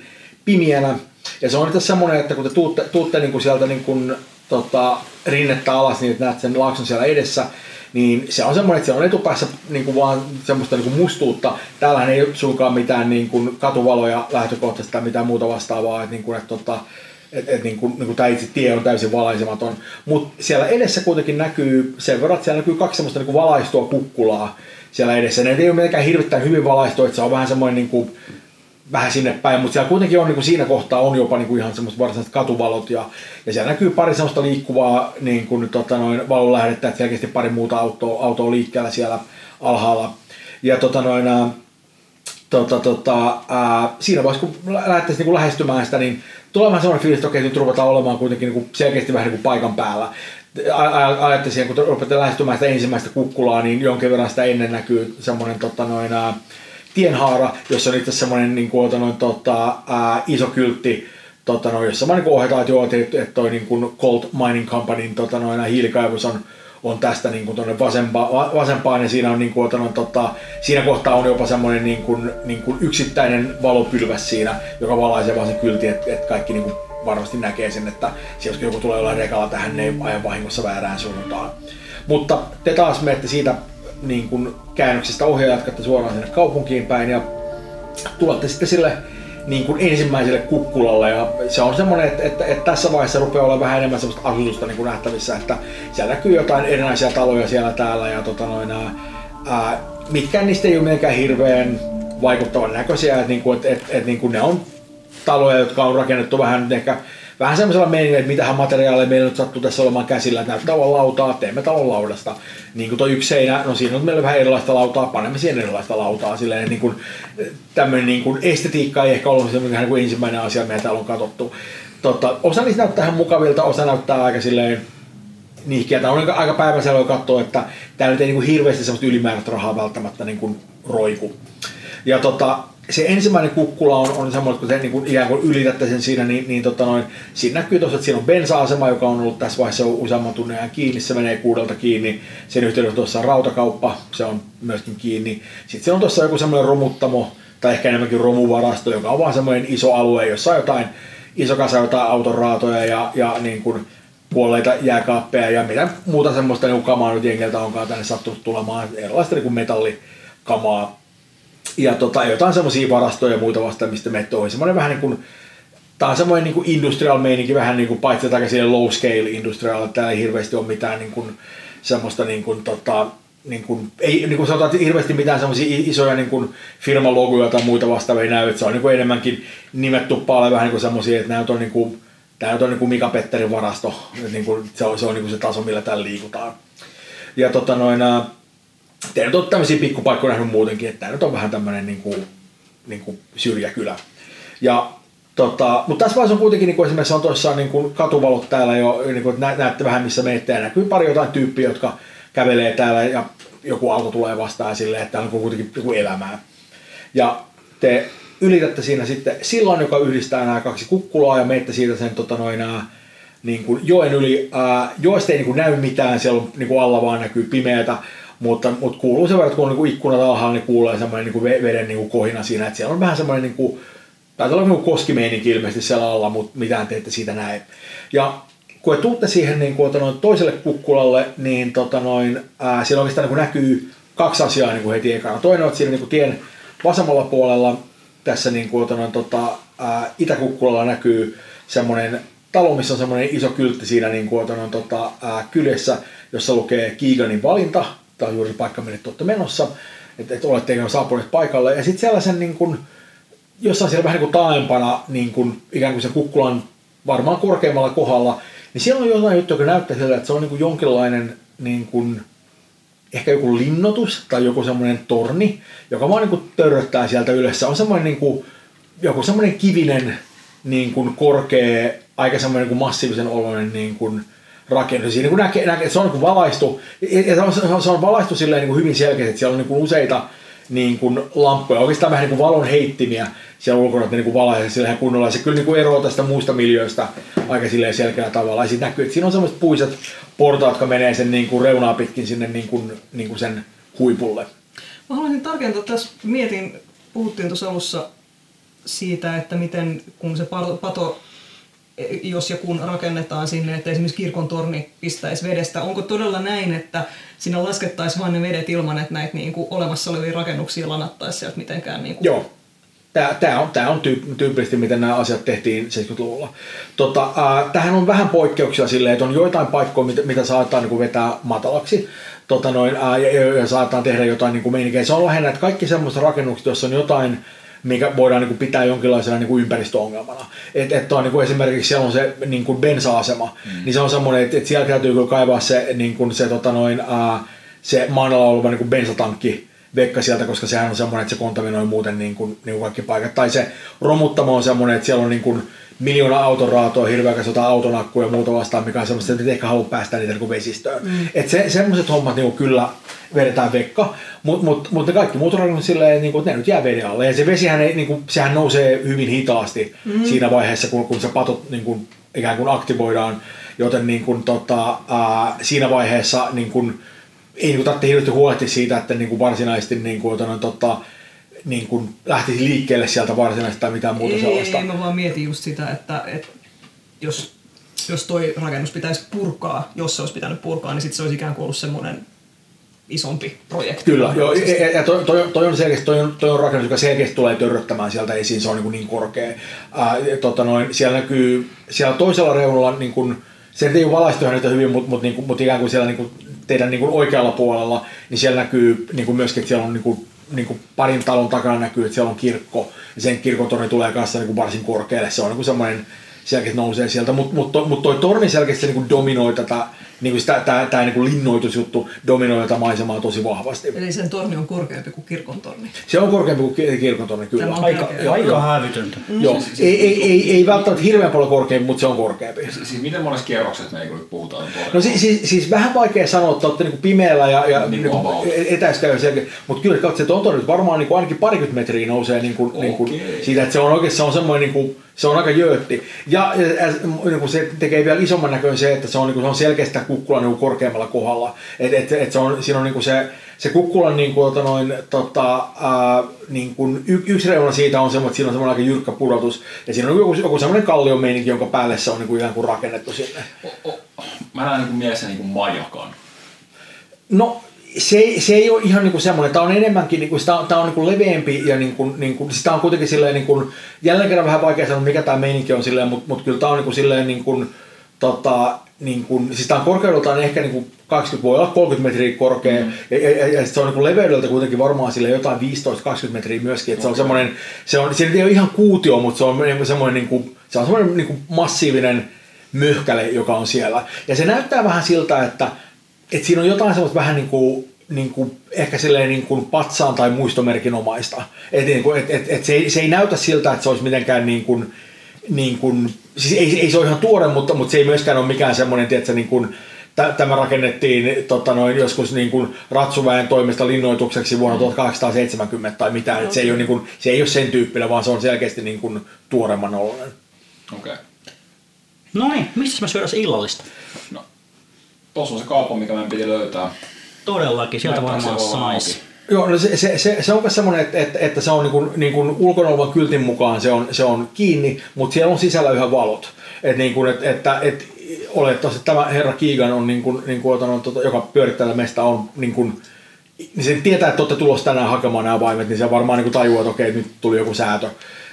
pimiänä. Ja se on itse semmoinen, että kun te tuutte, tuutte niin kuin sieltä niin kuin, tota, rinnettä alas, niin näet sen laakson siellä edessä, niin se on semmoinen, että se on etupäässä niin kuin vaan semmoista niin kuin mustuutta. Täällähän ei suinkaan mitään niin kuin katuvaloja lähtökohtaisesti tai mitään muuta vastaavaa, että, niin kuin, että tota, et, et, niin kuin, niin kuin tämä itse tie on täysin valaisematon. Mutta siellä edessä kuitenkin näkyy sen verran, että siellä näkyy kaksi semmoista niin kuin valaistua kukkulaa siellä edessä. Ne ei ole mitenkään hirvittäin hyvin valaistua, että se on vähän semmoinen niin kuin, vähän sinne päin, mutta siellä kuitenkin on niin kuin siinä kohtaa on jopa niin kuin ihan semmoiset varsinaiset katuvalot ja, ja siellä näkyy pari semmoista liikkuvaa niin kuin, tota, noin, valonlähdettä, että selkeästi pari muuta autoa, autoa liikkeellä siellä alhaalla. Ja tota, noin, ää, tota, tota, ää, siinä vaiheessa, kun lähdettäisiin niin lähestymään sitä, niin tulee vähän semmoinen fiilis, että okei, nyt ruvetaan olemaan kuitenkin niin kuin selkeästi vähän niin kuin paikan päällä. Ajatte siihen, kun rupeatte lähestymään sitä ensimmäistä kukkulaa, niin jonkin verran sitä ennen näkyy semmoinen tota, noin, ää, tienhaara, jossa on itse semmoinen niin kuin, noin, tota, ää, iso kyltti, tota, noin, jossa niin ohjataan, että joo, että, että toi niin kuin Colt Mining Companyn tota, noin, hiilikaivos on, on tästä niin kuin tuonne vasempa, vasempaan ja siinä on niin kuin, noin, tota, siinä kohtaa on jopa semmoinen niin kuin, niin kuin yksittäinen valopylväs siinä, joka valaisee vaan se kylti, että, että kaikki niin kuin varmasti näkee sen, että jos joku tulee jollain rekalla tähän, ne ei ajan vahingossa väärään suuntaan. Mutta te taas menette siitä niin kuin käännöksestä ohi ja jatkatte suoraan sinne kaupunkiin päin ja tulette sitten sille niin kuin ensimmäiselle kukkulalle. Ja se on semmoinen, että, että, että tässä vaiheessa rupeaa olla vähän enemmän semmoista asutusta niin kuin nähtävissä, että siellä näkyy jotain erinäisiä taloja siellä täällä ja tota noin, ää, mitkään niistä ei ole mitenkään hirveän vaikuttavan näköisiä, että, niin kuin, että, että, että niin kuin ne on taloja, jotka on rakennettu vähän ehkä vähän semmoisella meiningillä, että mitähän materiaaleja meillä nyt sattuu tässä olemaan käsillä, että näyttää olla lautaa, teemme talon laudasta. Niin kuin tuo yksi seinä, no siinä on meillä vähän erilaista lautaa, panemme siihen erilaista lautaa. Silleen, niin kuin, tämmöinen niin kuin estetiikka ei ehkä ollut semmoinen niin kuin ensimmäinen asia, mitä täällä on katsottu. Tota, osa niistä näyttää ihan mukavilta, osa näyttää aika silleen nihkeältä. On aika päiväselvä katsoa, että täällä ei niin kuin hirveästi semmoista ylimääräistä rahaa välttämättä niin kuin roiku. Ja tota, se ensimmäinen kukkula on, on semmoinen, kun te niin kuin ikään kuin ylitätte sen siinä, niin, niin tota noin, siinä näkyy tuossa, että siinä on bensa-asema, joka on ollut tässä vaiheessa useamman tunnin ajan kiinni, se menee kuudelta kiinni. Sen yhteydessä tuossa on rautakauppa, se on myöskin kiinni. Sitten siellä on tuossa joku semmoinen romuttamo, tai ehkä enemmänkin romuvarasto, joka on vaan semmoinen iso alue, jossa on jotain iso kasa jotain autoraatoja ja, ja niin kuin kuolleita jääkaappeja ja mitä muuta semmoista niin kamaa nyt jengiltä onkaan tänne sattunut tulemaan, erilaista niin kuin metallikamaa ja tota, jotain semmoisia varastoja ja muita vastaan, mistä menet ohi. Semmoinen vähän niin kuin, tää on semmoinen niin kuin industrial meininki, vähän niin kuin paitsi jotain low scale industrial, että ei hirveästi ole mitään niin kuin, semmoista niin kuin, tota, niin kuin, ei niin kuin sanotaan, hirveästi mitään semmoisia isoja niin kuin firmalogoja tai muita vastaavia näy, että se on niin kuin enemmänkin nimetty paljon vähän niin kuin semmoisia, että nämä on niin kuin, tämä on niin kuin Mika Petterin varasto, että niin kuin, se on, se on niin kuin se taso, millä täällä liikutaan. Ja tota noin, te nyt olette tämmöisiä pikkupaikkoja nähnyt muutenkin, että tämä nyt on vähän tämmöinen niin kuin, niin kuin syrjäkylä. Ja Tota, mutta tässä vaiheessa on kuitenkin niin kuin esimerkiksi on tuossa niin kuin katuvalot täällä jo, niin kuin, nä, näette vähän missä menette ja näkyy pari jotain tyyppiä, jotka kävelee täällä ja joku auto tulee vastaan silleen, että täällä on kuitenkin joku elämää. Ja te ylitätte siinä sitten sillan, joka yhdistää nämä kaksi kukkulaa ja menette siitä sen tota, noin, niin kuin joen yli. Ää, joesta ei niin kuin näy mitään, siellä on niin kuin alla vaan näkyy pimeätä, mutta, mutta kuuluu verran, että kun on niin ikkunat alhaalla, niin kuulee semmoinen niin kuin veden niin kuin kohina siinä, että siellä on vähän semmoinen niin kuin, taitaa olla niin koskimeininki ilmeisesti siellä alla, mutta mitään te ette siitä näe. Ja kun te tuutte siihen niin kuin, noin, toiselle kukkulalle, niin tota noin, ää, siellä oikeastaan niin kuin näkyy kaksi asiaa niin kuin heti ekana. Toinen on, että siinä niin kuin tien vasemmalla puolella tässä niin kuin, noin, tota, ää, itäkukkulalla näkyy semmoinen talo, missä on semmoinen iso kyltti siinä niin kuin, noin, tota, ää, kyljessä, jossa lukee Kiiganin valinta, tämä on juuri paikka, minne olette menossa, että, että olette jo saapuneet paikalle. Ja sitten sellaisen niin kuin, jossain siellä vähän niin kuin taaempana, niin kuin, ikään kuin se kukkulan varmaan korkeammalla kohdalla, niin siellä on jotain juttu, joka näyttää siltä, että se on niin kuin jonkinlainen niin kuin, ehkä joku linnotus tai joku semmoinen torni, joka vaan niin kuin törröttää sieltä ylös. Se on semmoinen niin kuin, joku semmoinen kivinen niin kuin korkea, aika semmoinen niin kuin massiivisen oloinen niin kuin, rakennus. Siinä kun näkee, näkee, se on niin valaistu, ja se on, se on valaistu silleen niin kuin hyvin selkeästi, että siellä on niin kuin useita niin kuin lamppuja, oikeastaan vähän niin kuin valon heittimiä siellä ulkona, että ne niin valaisee silleen kunnolla. Ja se kyllä niin kuin eroaa tästä muista miljöistä aika silleen selkeällä tavalla. Ja näkyy, että siinä on semmoiset puiset portaat, jotka menee sen niin kuin reunaa pitkin sinne niin kuin, niin kuin sen huipulle. Mä haluaisin tarkentaa tässä, mietin puhuttiin tuossa alussa siitä, että miten kun se pato jos ja kun rakennetaan sinne, että esimerkiksi kirkon torni pistäisi vedestä. Onko todella näin, että siinä laskettaisiin vain ne vedet ilman, että näitä niin kuin olemassa olevia rakennuksia lanattaisi sieltä mitenkään? Niin kuin... Joo. Tämä on, tää on tyyp- tyypillisesti, miten nämä asiat tehtiin 70-luvulla. Tota, tähän on vähän poikkeuksia silleen, että on joitain paikkoja, mitä, mitä saattaa niin vetää matalaksi tota noin, ää, ja, ja, ja saattaa tehdä jotain niin kuin meininkiä. Se on lähinnä, että kaikki semmoiset rakennukset, joissa on jotain mikä voidaan niin kuin pitää jonkinlaisena niin kuin ympäristöongelmana. Et, et on, niin kuin esimerkiksi siellä on se niin kuin bensa-asema, mm. niin se on semmoinen, että, että siellä täytyy kyllä kaivaa se, niin kuin se, tota noin, ää, se maanalla oleva niin kuin bensatankki vekka sieltä, koska sehän on semmoinen, että se kontaminoi muuten niin kuin, niin kuin kaikki paikat. Tai se romuttamo on semmoinen, että siellä on niin kuin, miljoona autoraatoa, hirveäkäs jotain autonakkuja ja muuta vastaan, mikä on semmoista, että et ehkä halua päästä niitä niin vesistöön. Mm. Et se, semmoiset hommat niin kyllä vedetään vekka, mutta mut, mut ne kaikki muut rakennukset silleen, niin kuin, ne nyt jää veden alle. Ja se vesihän ei, niin kuin, sehän nousee hyvin hitaasti mm. siinä vaiheessa, kun, kun se patot niin kuin, ikään kuin aktivoidaan, joten niin kuin, tota, ää, siinä vaiheessa niin kuin, ei niin kuin, tarvitse hirveästi huolehtia siitä, että niin kuin varsinaisesti niin kuin, tota, niin kuin lähtisi liikkeelle sieltä varsinaisesti tai mitään muuta ei, sellaista. Ei, mä vaan mietin just sitä, että, että jos, jos toi rakennus pitäisi purkaa, jos se olisi pitänyt purkaa, niin sitten se olisi ikään kuin ollut semmoinen isompi projekti. Kyllä, joo, ja, ja toi, toi, toi, on selkeästi, toi, on, toi on rakennus, joka selkeästi tulee törröttämään sieltä esiin, se on niin, niin korkea. Ää, tota noin, siellä näkyy, siellä toisella reunalla, niin kuin, se ei ole valaistu ihan hyvin, mutta mut, niin mut ikään kuin siellä niin kuin, teidän niin kuin oikealla puolella, niin siellä näkyy niin kuin myöskin, että siellä on niin kuin, niin kuin parin talon takana näkyy, että siellä on kirkko, ja sen kirkotorni tulee kanssa niin kuin varsin korkealle. Se on niin kuin semmoinen, selkeästi nousee sieltä, mutta mut, mut, mut toi torni selkeästi niin kuin dominoi tätä, niin kuin sitä, tämä, tämä niin kuin linnoitusjuttu dominoi tätä maisemaa tosi vahvasti. Eli sen torni on korkeampi kuin kirkon torni. Se on korkeampi kuin kirkon torni, kyllä. Tämä on Aika, tärkeää. aika hävytöntä. Mm. Joo, ei, ei, ei, ei välttämättä hirveän paljon korkeampi, mutta se on korkeampi. Siis miten monessa kierroksessa me ei nyt puhutaan? No siis, siis, siis vähän vaikea sanoa, että olette niinku pimeällä ja, ja Niin niinku about. etäiskäy selkeä, mutta kyllä katsotaan, että on nyt varmaan niinku ainakin parikymmentä metriä nousee niinku, niinku Okei. siitä, että se on oikeasti se on semmoinen niinku, se on aika jöötti. Ja, ja, ja niinku se tekee vielä isomman näköön se, että se on, niinku, se on selkeästi kukkula niinku korkeammalla kohdalla. Et, et, et se on, siinä on niinku se, se kukkulan niinku, tota noin, tota, ää, niinku, y, yksi reuna siitä on semmoinen, että siinä on semmoinen aika jyrkkä pudotus. Ja siinä on joku, joku semmoinen kalliomeininki, jonka päälle se on niinku, ikään kuin rakennettu sinne. O- o- Mä näen niin mielessä niin kuin majakan. No se, se ei ole ihan niinku semmoinen, tämä on enemmänkin, niinku, tämä on, tää on niinku leveämpi ja niinku, niinku, sitä on kuitenkin silleen, niinku, jälleen kerran vähän vaikea sanoa mikä tämä meininki on silleen, mutta mut kyllä tämä on niinku, silleen, niinku, tota, niinku, siis tämä on korkeudeltaan ehkä niinku 20, voi olla 30 metriä korkea mm. ja, ja, ja, se on niinku leveydeltä kuitenkin varmaan sille jotain 15-20 metriä myöskin, että se on semmoinen, se, on, se ei ole ihan kuutio, mutta se on semmoinen, niinku, se on semmoinen niinku massiivinen möhkäle, joka on siellä. Ja se näyttää vähän siltä, että et siinä on jotain semmoista vähän niin kuin, niin kuin ehkä silleen niin kuin patsaan tai muistomerkin omaista. Et, niin kuin, et, et, et se, ei, se ei näytä siltä, että se olisi mitenkään niin kuin, niin kuin siis ei, ei se ole ihan tuore, mutta, mutta se ei myöskään ole mikään semmoinen, tiedätkö, niin kuin, tä- Tämä rakennettiin tota noin, joskus niin kuin ratsuväen toimesta linnoitukseksi vuonna 1870 tai mitään. Et se, ei ole, niin kuin, se ei ole sen tyyppinen, vaan se on selkeästi niin kuin tuoremman oloinen. Okei. Okay. No niin, mistä me syödään illallista? No, tossa on se kauppa, mikä meidän piti löytää. Todellakin, sieltä varmaan se olevan sais. auki? Joo, no se, se, se, se on myös semmoinen, että, että, että se on niin kuin, niin kuin ulkona olevan kyltin mukaan se on, se on kiinni, mutta siellä on sisällä yhä valot. Et niin kuin, että, että, oletettavasti että tämä herra Kiigan on, niin kuin, niin kuin, otan, tota, joka pyörittää mestä on niin kuin, niin se tietää, että olette tulossa tänään hakemaan nämä vaimet, niin se varmaan niin kuin tajuaa, että okei, nyt tuli joku säätö.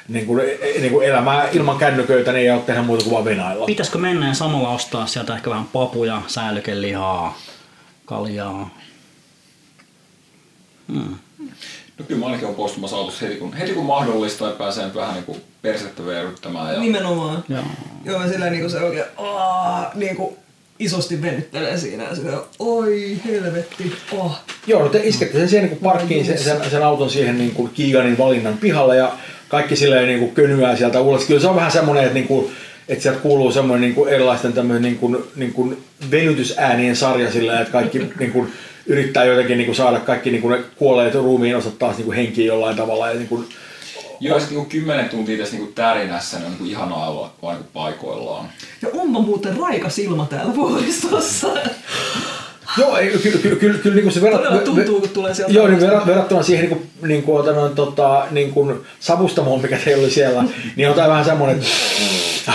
Niin kuin, niin kuin elämää ilman kännyköitä niin ei ole tehdä muuta kuin vaan venailla. Pitäisikö mennä ja samalla ostaa sieltä ehkä vähän papuja, säilykelihaa, kaljaa? Hmm. No kyllä mä ainakin on poistumassa autossa heti kun, heti kun mahdollista, että pääsee nyt vähän niin kuin persettä veeryttämään. Ja... Nimenomaan. Joo. Joo, mä sillä niinku se oikein aah, niinku isosti venyttelee siinä ja sillä oi helvetti, oh. Joo, no te iskette sen siihen niin parkkiin sen, sen, sen, auton siihen niin kuin Kiiganin valinnan pihalle ja kaikki silleen niin kuin könyää sieltä ulos. Kyllä se on vähän semmoinen, että, niin kuin, että sieltä kuuluu semmoinen niin kuin erilaisten tämmöinen niin kuin, niin kuin venytysäänien sarja silleen, että kaikki niin kuin, yrittää jotenkin niin kuin saada kaikki niin kuin ne kuolleet ruumiin osat taas niin kuin henkiin jollain tavalla. Ja, niin kuin, Joo, sitten niin kymmenen tuntia tässä niin tärinässä, niin on niin ihanaa olla vaan niin paikoillaan. Ja onpa muuten raikas ilma täällä vuoristossa. Joo, ei, kyllä, kyllä, kyllä, kyllä niin kuin se verrat, tuntuu, kun tulee sieltä. Joo, niin verrat, verrattuna siihen niin kuin, niin kuin, tota, niin kuin savustamoon, mikä teillä oli siellä, niin on tämä vähän semmoinen, että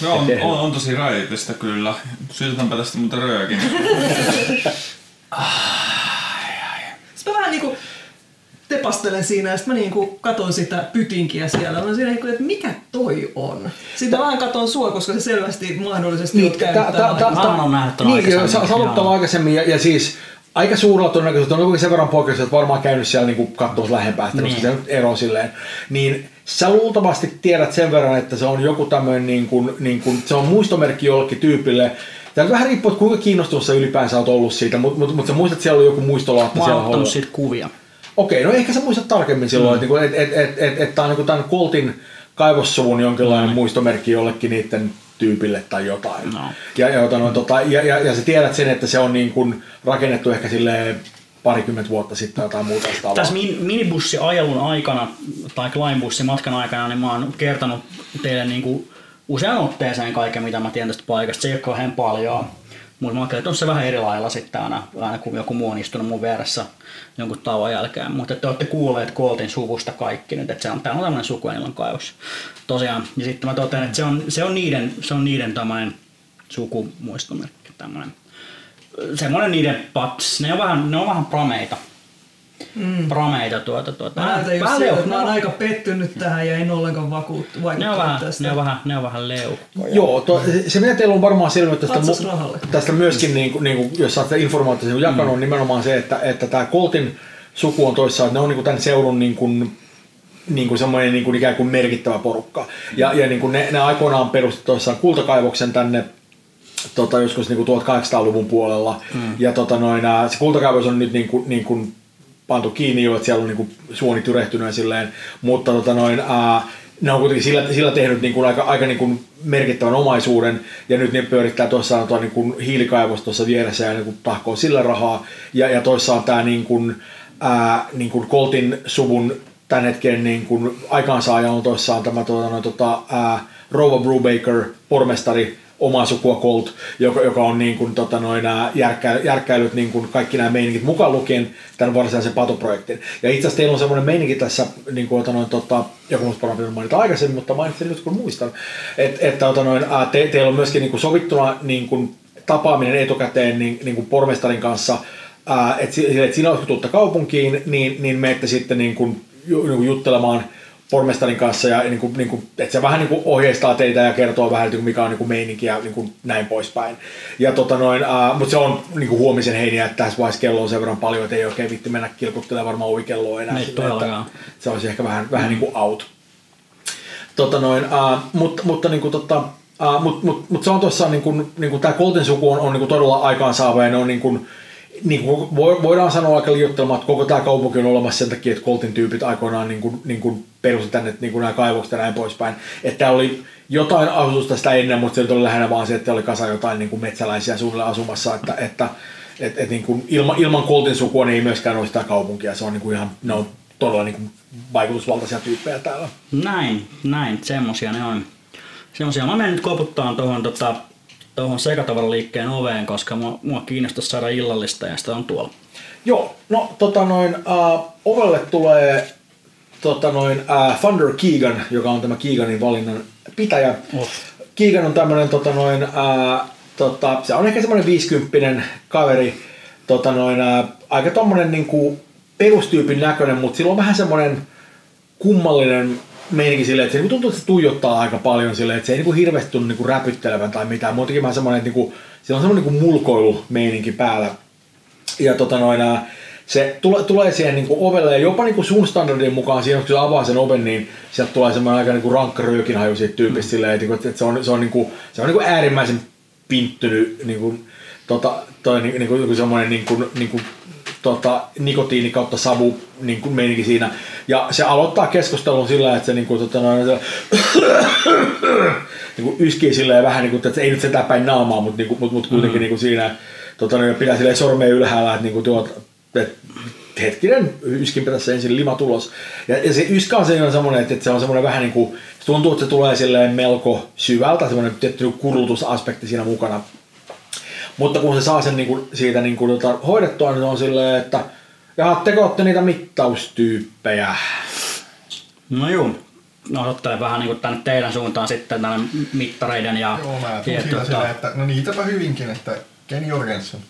No, on, on, on tosi raitista kyllä. Syytetäänpä tästä muuten röökin. Sitten mä vähän niinku tepastelen siinä ja sitten mä niinku katon sitä pytinkiä siellä. Mä siinä niinku, että mikä toi on? Sitten mä vähän katon sua, koska se selvästi mahdollisesti Niin, ton niin, aikaisemmin, sä, sä oot joo. aikaisemmin ja, ja siis aika suurella todennäköisesti on kuitenkin sen verran poikkeus, että varmaan käynyt siellä niinku katsomassa lähempää, että Niin. niin. se nyt ero silleen. Niin sä luultavasti tiedät sen verran, että se on joku tämmöinen, niin kuin, niin kuin, se on muistomerkki jollekin tyypille. Tämä vähän riippuu, että kuinka kiinnostunut sä ylipäänsä oot ollut siitä, mutta mut, mut sä muistat, että siellä oli joku muistolaatta Mä oon siellä ottanut siitä kuvia. Okei, no ehkä sä muistat tarkemmin silloin, mm. että et, et, et, et, et, tämä on niin tämän Coltin kaivossuvun jonkinlainen mm. muistomerkki jollekin niiden tyypille tai jotain. No. Ja, ja, jota, no, tota, ja, ja, ja sä tiedät sen, että se on niin kuin rakennettu ehkä sille parikymmentä vuotta sitten tai jotain muuta vastaavaa. Tässä min, minibussiajelun aikana tai matkan aikana, niin mä oon kertonut teille niin kuin usean otteeseen kaiken, mitä mä tiedän tästä paikasta. Se ei ole kauhean paljon. Mutta on se vähän eri lailla sitten aina, aina kun joku muu on istunut mun vieressä jonkun tauon jälkeen. Mutta te olette kuulleet Koltin suvusta kaikki nyt, että se on, tää on tämmöinen suku ja on kaivos. Tosiaan, ja sitten mä totean, että se on, se on niiden, se on niiden tämmöinen sukumuistomerkki, tämmöinen semmoinen niiden pats, ne on vähän, ne on vähän prameita. Mm. Prameita tuota, tuota. Mä näytän että mä oon aika pettynyt tähän ja en ollenkaan vakuuttu, ne on vähän, tästä. ne on vähän, ne on vähän leukkoja. Joo, to, se mitä teillä on varmaan selvinnyt tästä, tästä myöskin, niin kuin, niin kuin, jos saatte informaatiota mm. jakanut, on nimenomaan se, että, että tämä Coltin suku on toissaan, että ne on niin kuin tämän seudun niin kuin, niin kuin semmoinen niin kuin ikään kuin merkittävä porukka. Ja, ja niin kuin ne, ne aikoinaan perusti toissaan kultakaivoksen tänne tota, joskus niin kuin 1800-luvun puolella. Mm. Ja tota, noin, se kultakaivos on nyt niin kuin, niin kuin pantu kiinni jo, että siellä on niin kuin suoni tyrehtynyt ja silleen, mutta tota, noin, ää, ne on kuitenkin sillä, sillä tehnyt niin kuin aika, aika niin kuin merkittävän omaisuuden ja nyt ne pyörittää tuossa tuo niin kuin hiilikaivos tuossa vieressä ja niin kuin tahkoo sillä rahaa ja, ja toissa on tämä niin kuin, ää, niin kuin Coltin suvun tämän hetken niin kuin aikaansaaja on toissaan tämä tuota, noin, tota, ää, Rova Brubaker, pormestari, omaa sukua Colt, joka, joka on niin kuin, tota, noin, ää, järkkä, järkkäillyt niin kuin kaikki nämä meiningit mukaan lukien tämän varsinaisen patoprojektin. Ja itse asiassa teillä on semmoinen meininki tässä, niin kuin, tota, noin, tota, joku musta varmaan mainita aikaisemmin, mutta mainitsin nyt kun muistan, että, että tota, noin, te, teillä on myöskin niin kuin sovittuna niin kuin, tapaaminen etukäteen niin, niin kuin pormestarin kanssa, että, si- että siinä olisi tuutta kaupunkiin, niin, niin menette sitten niin kuin, niin kuin juttelemaan pormestarin kanssa ja niin kuin, niin kuin, että se vähän niin kuin ohjeistaa teitä ja kertoo vähän, että mikä on niin kuin meininki ja niin kuin näin poispäin. Ja tota noin, uh, mutta se on niin kuin huomisen heiniä, että tässä vaiheessa kello on sen verran paljon, että ei oikein vitti mennä kilkuttelemaan varmaan ovikelloa enää. Ei silleen, että se olisi ehkä vähän, vähän niin kuin out. Tota noin, uh, mutta, mutta niin kuin, tota, uh, mut, mut, mut se on tuossa, niin kuin, niin kuin tämä Coltin suku on, on niin kuin todella aikaansaava ja ne on niin kuin, niin kuin vo- voidaan sanoa aika liioittelemaan, että koko tämä kaupunki on olemassa sen takia, että Coltin tyypit aikoinaan niin kuin, niin kuin perusti tänne niin kuin nämä kaivokset ja näin poispäin. Että oli jotain asutusta sitä ennen, mutta se oli lähinnä vaan se, että oli kasa jotain niin kuin metsäläisiä suunnilleen asumassa, että, että et, et niin kuin ilman, ilman Coltin sukua niin ei myöskään ole sitä kaupunkia. Se on niin kuin ihan, ne on todella niin kuin vaikutusvaltaisia tyyppejä täällä. Näin, näin, semmosia ne on. Semmosia. Mä menen nyt koputtaan tuohon tota, tuohon sekatavaraliikkeen oveen, koska mua, mua kiinnostaisi saada illallista ja sitä on tuolla. Joo, no tota noin, uh, ovelle tulee tota noin, uh, Thunder Keegan, joka on tämä Keeganin valinnan pitäjä. Oh. Keegan on tämmönen tota noin, uh, tota, se on ehkä semmoinen 50 kaveri, tota noin, uh, aika tommonen niinku perustyypin näköinen, mutta sillä on vähän semmoinen kummallinen meininki silleen, että se niinku tuntuu, että se tuijottaa aika paljon silleen, että se ei niinku hirveästi tunnu niinku räpyttelevän tai mitään. Muutenkin vähän semmoinen, että niinku, sillä on semmoinen niinku mulkoilumeininki päällä. Ja tota noin, se tule, tulee siihen niinku ovelle ja jopa niinku sun standardin mukaan siinä, kun se avaa sen oven, niin sieltä tulee semmoinen aika niinku rankka röökinhaju siitä tyypistä mm. silleen, että, niinku, että se on, se on, niinku, se on niinku äärimmäisen pinttynyt niinku, tota, toi, niinku, niinku semmoinen niinku, niinku, tota, nikotiini kautta savu niin kuin meininki siinä. Ja se aloittaa keskustelun sillä, että se, niin kuin, tota, noin, se niin kuin yskii silleen vähän, niin kuin, että se ei nyt setään päin naamaa, mutta, niin kuin, mutta, mutta kuitenkin mm. niin kuin siinä tota, noin, pitää silleen sormea ylhäällä, että, niin kuin, tuot, että hetkinen, yskinpä tässä ensin lima tulos. Ja, ja se yskä on se on semmoinen, että, että se on semmoinen vähän niin kuin, se tuntuu, että se tulee silleen melko syvältä, semmoinen tietty kurutusaspekti siinä mukana. Mutta kun se saa sen niinku, siitä niinku, tota, hoidettua, niin on silleen, että ja te olette niitä mittaustyyppejä. No juu. No ottelen vähän niin tänne teidän suuntaan sitten tänne mittareiden ja... Joo, mä tuun sillä tota- silleen, että no niitäpä hyvinkin, että Ken Jorgensen.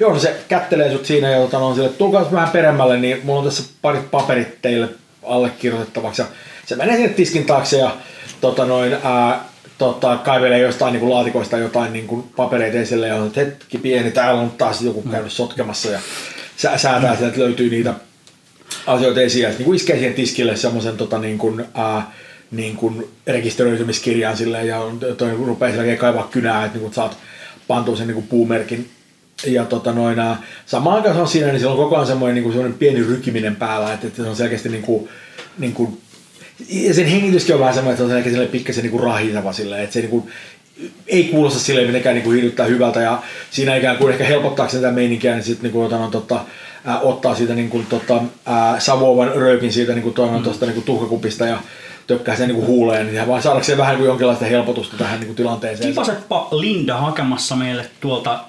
Joo, no se kättelee sut siinä ja tota, on sille, että tulkaa vähän peremmälle, niin mulla on tässä parit paperit teille allekirjoitettavaksi. Ja se menee sinne tiskin taakse ja tota, noin, ää, tota, kaivelee jostain niin kuin laatikoista jotain niin kuin papereita esille ja on, että hetki pieni, täällä on taas joku käynyt sotkemassa ja sä, säätää sieltä, että löytyy niitä asioita esiin. Niin kuin iskee siihen tiskille semmoisen tota, niin kuin, ää, niin kuin rekisteröitymiskirjan silleen ja toi rupeaa sen jälkeen kaivaa kynää, että niin kuin saat pantua sen niin kuin puumerkin. Ja tota noin, samaan aikaan se on siinä, niin sillä on koko ajan semmoinen, niin kuin semmoinen pieni rykiminen päällä, että, että se on selkeästi niin kuin, niin kuin, sen hengityskin on vähän semmoinen, että se on selkeästi silleen pikkasen niin kuin rahiseva silleen, että se niin kuin, ei kuulosta silleen mitenkään niin kuin hiidyttää hyvältä ja siinä ikään kuin ehkä helpottaakseen tätä meininkiä, niin sitten niin kuin, otan, tota, ää, ottaa siitä niin kuin, tota, ää, savuavan röökin siitä niin kuin, tuon, tuosta niin kuin tuhkakupista ja tökkää sen niin kuin huuleen, niin vaan saadakseen vähän niin kuin jonkinlaista helpotusta tähän niin kuin tilanteeseen. Kivasetpa Linda hakemassa meille tuolta,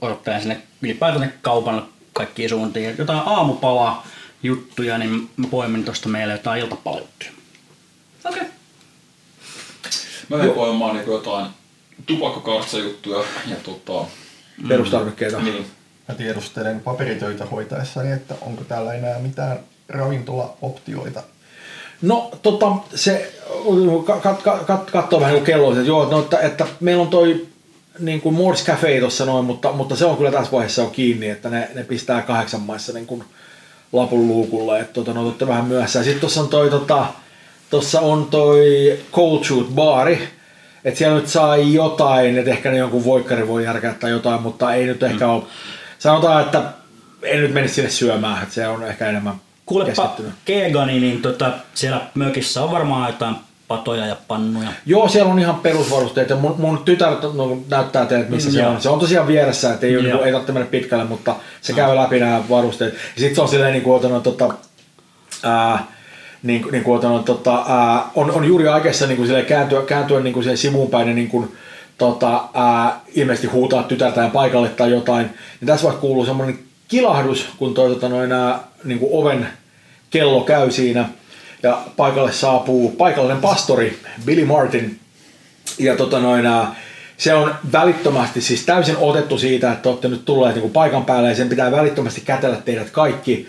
odottelen sinne ylipäätään kaupan kaikkiin suuntiin, jotain aamupala juttuja, niin mä poimin tuosta meille jotain iltapalajuttuja. Okei. Okay. Mä menen poimaan niin jotain tupakkakartsajuttuja ja tota, perustarvikkeita. niin. Mä tiedustelen paperitöitä hoitaessani, että onko täällä enää mitään ravintolaoptioita. No tota, se kat, kat, kat, katsoo vähän niin kelloa, että joo, no, että, että meillä on toi niin kuin Morse Cafe tuossa noin, mutta, mutta se on kyllä tässä vaiheessa on kiinni, että ne, ne pistää kahdeksan maissa niin kuin lapun luukulle, että tota, no vähän myöhässä. Ja sitten tuossa on toi, tota, tossa on toi Cold Shoot baari, että siellä nyt saa jotain, että ehkä ne jonkun voikkari voi järkää tai jotain, mutta ei nyt ehkä ole, sanotaan, että en nyt menisi sinne syömään, että se on ehkä enemmän Kuulepa. Keegani, niin tota, siellä mökissä on varmaan jotain patoja ja pannuja. Joo, siellä on ihan perusvarusteet ja mun, mun tytär no, näyttää teille, että missä se Joo. on. Se on tosiaan vieressä, että ei, Joo. niinku, ei tarvitse mennä pitkälle, mutta se käy läpi nämä varusteet. Sitten se on silleen, niin kuin, otanut, tota, ää, niin, niin kuin, otanut, tota, ää, on, on juuri aikeissa niin kuin, silleen, kääntyä, kääntyä niin kuin, sivuun päin ja niin kuin, tota, ää, ilmeisesti huutaa tytärtään paikalle tai jotain. Ja tässä vaiheessa kuuluu semmoinen kilahdus, kun toi, tota, noin, ää, niin kuin oven kello käy siinä ja paikalle saapuu paikallinen pastori Billy Martin. Ja tota noin, ää, se on välittömästi siis täysin otettu siitä, että olette nyt tulleet niin kuin paikan päälle ja sen pitää välittömästi kätellä teidät kaikki.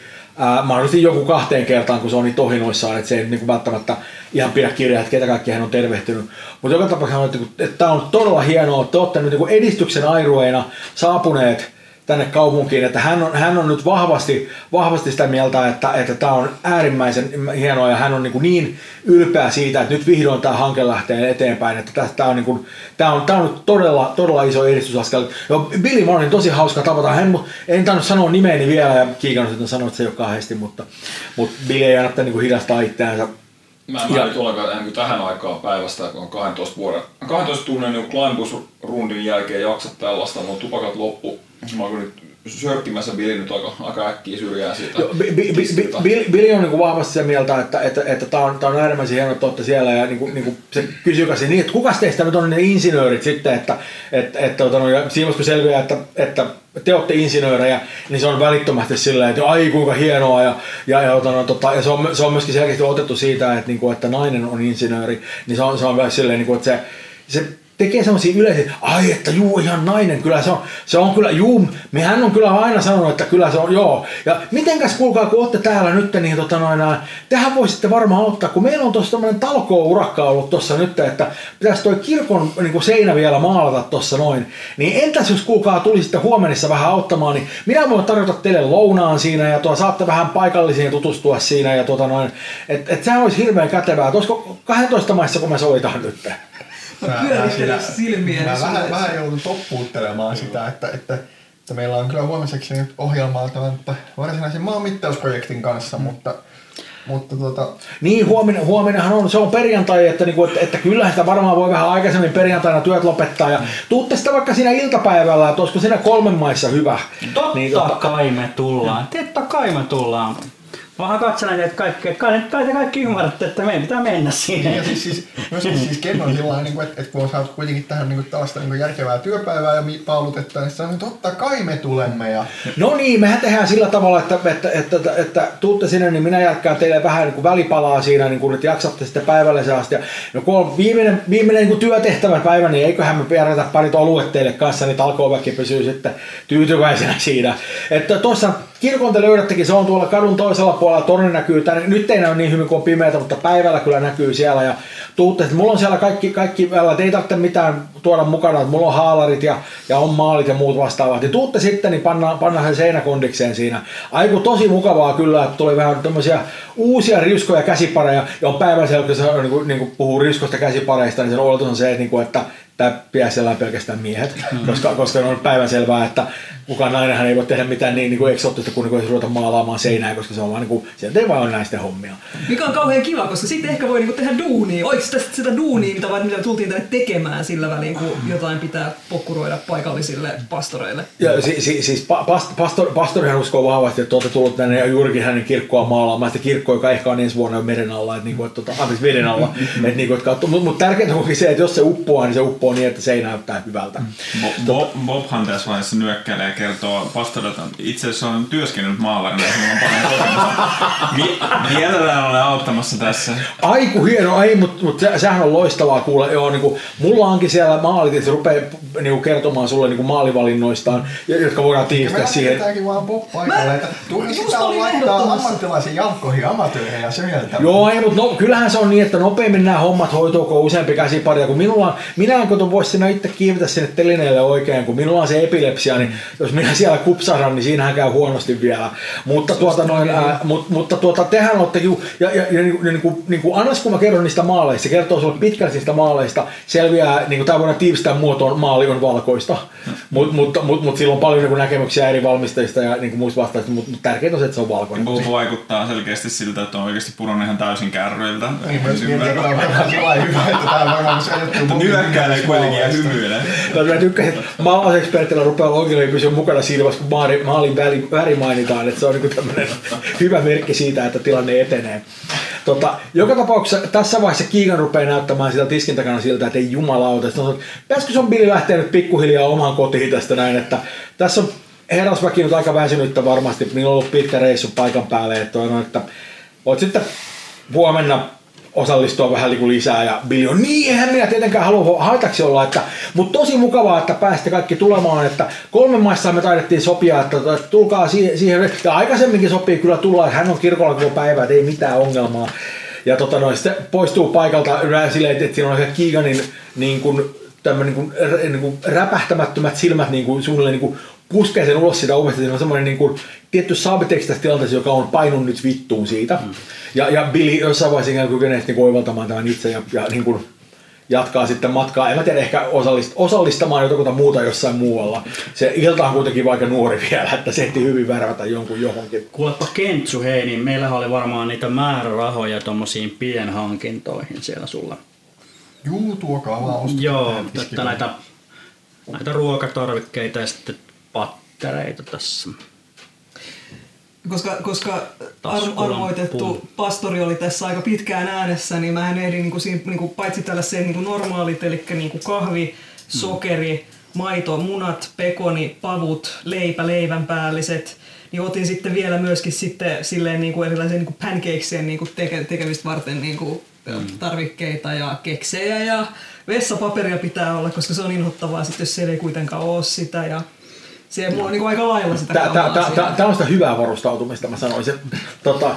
Mahdollisesti joku kahteen kertaan, kun se on niin tohinoissaan, että se ei niin välttämättä ihan pidä kirjaa, että ketä kaikki hän on tervehtynyt. Mutta joka tapauksessa on, että tämä on todella hienoa, että te olette nyt niin edistyksen airueina saapuneet tänne kaupunkiin, että hän on, hän on nyt vahvasti, vahvasti sitä mieltä, että, että tämä on äärimmäisen hienoa ja hän on niin, kuin niin ylpeä siitä, että nyt vihdoin tämä hanke lähtee eteenpäin, että tämä on, niin kuin, tämä on, tämä on nyt todella, todella iso edistysaskel. Ja Billy Martin, tosi hauska tavata. Hän, en tainnut sanoa nimeeni vielä ja kiikannut, että sanoin, että se ei ole kahdesti, mutta, mutta Billy ei aina niin kuin hidastaa itseänsä. Mä en Ja- nyt ollenkaan kuin tähän aikaan päivästä, kun on 12 vuoden, 12 tunnin niin climbus-rundin jälkeen jaksa tällaista, mun tupakat loppu. Mä oon nyt sörkkimässä Billy nyt aika, aika äkkiä syrjään siitä. Joo, Bi- Bi- Bi- Bi- Billy, Billy on niin vahvasti sitä mieltä, että, että, että tämä on, tää on äärimmäisen hienoa, että olette siellä ja niin kuin, niin kuin se kysyy kasi niin, että kuka teistä nyt on ne insinöörit sitten, että, että, että että, ja siinä kun selviää, että, että te olette insinöörejä, niin se on välittömästi silleen, että ai kuinka hienoa ja, ja, ja, ja, tota, ja se, on, se on myöskin selkeästi otettu siitä, että, niin kuin, että nainen on insinööri, niin se on, se on myös silleen, niin kuin, että se, se tekee semmoisia yleisiä, ai että juu ihan nainen, kyllä se on, se on kyllä, juu, me hän on kyllä aina sanonut, että kyllä se on, joo. Ja mitenkäs kuulkaa, kun olette täällä nyt, niin tota noin, ää, tehän voisitte varmaan ottaa, kun meillä on tuossa tämmöinen talkoo-urakka ollut tuossa nyt, että pitäisi toi kirkon niin kuin seinä vielä maalata tuossa noin. Niin entäs jos kuulkaa tulisitte huomenissa vähän auttamaan, niin minä voin tarjota teille lounaan siinä ja tuo, saatte vähän paikallisiin tutustua siinä ja tota noin, että et sehän olisi hirveän kätevää, olisiko 12 maissa, kun me soitaan nyt. Mä, pyörittelin silmiäni mä sulle. vähän, vähän joudun toppuuttelemaan sitä, että, että, että meillä on kyllä huomiseksi nyt ohjelmaa tämän varsinaisen maanmittausprojektin kanssa, mutta, mutta tota, Niin, huomenna, huomennahan on, se on perjantai, että, niinku, että, että kyllähän sitä varmaan voi vähän aikaisemmin perjantaina työt lopettaa. Ja tuutte sitä vaikka siinä iltapäivällä, että olisiko siinä kolmen maissa hyvä. Totta Niin, niin, kai me tullaan. Totta kai me tullaan. Vähän katselen, että kaikki, että kai, kai te kaikki ymmärrätte, että meidän pitää mennä siihen. Ja siis, siis, myöskin siis Ken on sillä niin että, että kun saat kuitenkin tähän niin kuin, tällaista niin järkevää työpäivää ja mi- paalutetta, niin sanoo, että totta kai me tulemme. Ja No niin, mehän tehdään sillä tavalla, että, että, että, että, että tuutte sinne, niin minä järkkään teille vähän niin kuin välipalaa siinä, niin kuin, että jaksatte sitten päivälle se asti. Ja no kun on viimeinen, viimeinen niin kuin työtehtävä päivä, niin eiköhän me järjetä parit oluet teille kanssa, niin talkooväki pysyy sitten tyytyväisenä siinä. Että tuossa kirkon te löydättekin, se on tuolla kadun toisella puolella, torni näkyy tänne. Nyt ei näy niin hyvin kuin pimeätä, mutta päivällä kyllä näkyy siellä. Ja tuutte, että mulla on siellä kaikki, kaikki te ei tarvitse mitään tuoda mukana, että mulla on haalarit ja, ja on maalit ja muut vastaavat. Ja tuutte sitten, niin pannaan, pannaan sen seinäkondikseen siinä. Aiku tosi mukavaa kyllä, että tuli vähän tämmöisiä uusia riskoja käsipareja, ja on päivän siellä, kun se niin kuin, niin kuin puhuu riskosta käsipareista, niin sen oletus on se, että, niin kuin, että tämä piäisellä pelkästään miehet, mm. koska, koska on päivänselvää, että kukaan nainenhan ei voi tehdä mitään niin, niin kuin eksoottista kuin, niin ruveta maalaamaan seinää, koska se on vaan niin kuin, sieltä ei vaan ole naisten hommia. Mikä on kauhean kiva, koska sitten ehkä voi niinku tehdä duunia, oikeasti tästä sitä duunia, mitä, mitä tultiin tänne tekemään sillä välin, kun jotain pitää pokkuroida paikallisille pastoreille. Ja si, si, siis pa, past, pastor, pastorihan uskoo vahvasti, että olette tullut tänne ja juurikin hänen kirkkoa maalaamaan, sitä kirkkoa, joka ehkä on ensi vuonna meren alla, että, niinku, että, että anteeksi veden alla, että, niinku, että mutta mut tärkeintä onkin se, että jos se uppoaa, niin se uppoaa niin, että se ei näyttää hyvältä. Bo- Bo- Bobhan tässä vaiheessa nyökkäilee ja kertoo pastorilta, itse asiassa on työskennellyt maalarina, on paljon kokemusta. Mielellään olen auttamassa tässä. Aiku hieno, ei, mutta mut se, sehän on loistavaa kuulla. Joo, niin kuin, mulla onkin siellä maalit, että se rupeaa niin kuin, kertomaan sulle niin kuin maalivalinnoistaan, jotka voidaan tiivistää siihen. lähdetäänkin vaan pop paikalle, että tulisi laittaa ehdottomasti. ammattilaisiin jalkkoihin amatööreihin ja söjeltä. Joo, ei, mutta no, kyllähän se on niin, että nopeimmin nämä hommat hoituu, kun on useampi käsipari. Ja kun minulla on, minä en koto voi sinä itse kiivetä sinne telineelle oikein, kun minulla on se epilepsia, niin jos minä siellä kupsahdan, niin siinähän käy huonosti vielä. Mutta, tuota, noin, ää, mut, mutta tuota, tehän olette ju, ja, ja, ja, niin, niin, kuin, niin kuin Annas, kun mä kerron niistä maaleista, se kertoo sinulle pitkälti niistä maaleista, selviää, niin kuin tämä voidaan tiivistää muotoon, maali on valkoista. Mutta mut, mut, mut sillä on paljon niin kuin näkemyksiä eri valmistajista ja niin kuin muista vastaista, mutta mut tärkeintä on se, että se on valkoinen. Bob vaikuttaa selkeästi siltä, että on oikeasti pudonnut ihan täysin kärryiltä. Niin, myös mietin, että tämä on hyvä, että tämä on varmaan se juttu. Nyökkäilee kuitenkin ja hymyilee. Tai mä tykkäsin, että maalaisekspertillä rupeaa logille pysyä mukana vaiheessa, kun maali, maalin väri, väri mainitaan, että se on niin tämmöinen hyvä merkki siitä, että tilanne etenee. Tota, joka tapauksessa tässä vaiheessa Kiikan rupeaa näyttämään sitä tiskin takana siltä, että ei jumalauta. Sitten on, sanonut, pitäisikö sun Billy lähteä nyt pikkuhiljaa omaan kotiin tästä näin, että tässä on herrasväki nyt aika väsynyttä varmasti. Minulla on ollut pitkä reissu paikan päälle, että, on, että voit sitten huomenna osallistua vähän niin lisää ja Billy on niin, eihän minä tietenkään halua haitaksi olla, että, mutta tosi mukavaa, että pääsitte kaikki tulemaan, että kolme maissa me taidettiin sopia, että, tulkaa siihen, ja aikaisemminkin sopii kyllä tulla, että hän on kirkolla koko päivä, että ei mitään ongelmaa. Ja tota noin, sitten poistuu paikalta silleen, että siinä on ehkä Keeganin niin kuin, tämmöinen niin kuin, niin kuin räpähtämättömät silmät niin kuin, suunnilleen niin kuin, puskee sen ulos siitä ovesta, siinä on semmoinen niin kuin, tietty saabiteksti tässä tilanteessa, joka on painunut nyt vittuun siitä. Mm. Ja, ja Billy jossain vaiheessa ikään kuin kykenee niin oivaltamaan tämän itse ja, ja niin kuin, jatkaa sitten matkaa. En mä tiedä, ehkä osallist, osallistamaan jotakuta muuta jossain muualla. Se ilta on kuitenkin vaikka nuori vielä, että se ehti hyvin värvätä jonkun johonkin. Kuulepa Kentsu, hei, niin meillähän oli varmaan niitä määrärahoja tommosiin pienhankintoihin siellä sulla. Juu, tuokaa vaan ostaa. Joo, että näitä, näitä ruokatarvikkeita ja sitten pattereita tässä. Koska, koska ar- arvoitettu pastori oli tässä aika pitkään äänessä, niin mä ehdin niin kuin siinä, niin kuin, paitsi tällaiseen niin kuin normaalit, eli niin kuin kahvi, sokeri, maito, munat, pekoni, pavut, leipä, leivänpäälliset, niin otin sitten vielä myöskin sitten silleen niin kuin erilaisia niin kuin pancakesia niin kuin teke, tekemistä varten niin kuin tarvikkeita ja keksejä ja vessapaperia pitää olla, koska se on inhottavaa sitten, jos siellä ei kuitenkaan ole sitä ja se on niin kuin aika lailla sitä kamaa siinä. Tämä on sitä hyvää varustautumista, mä sanoisin. Tota,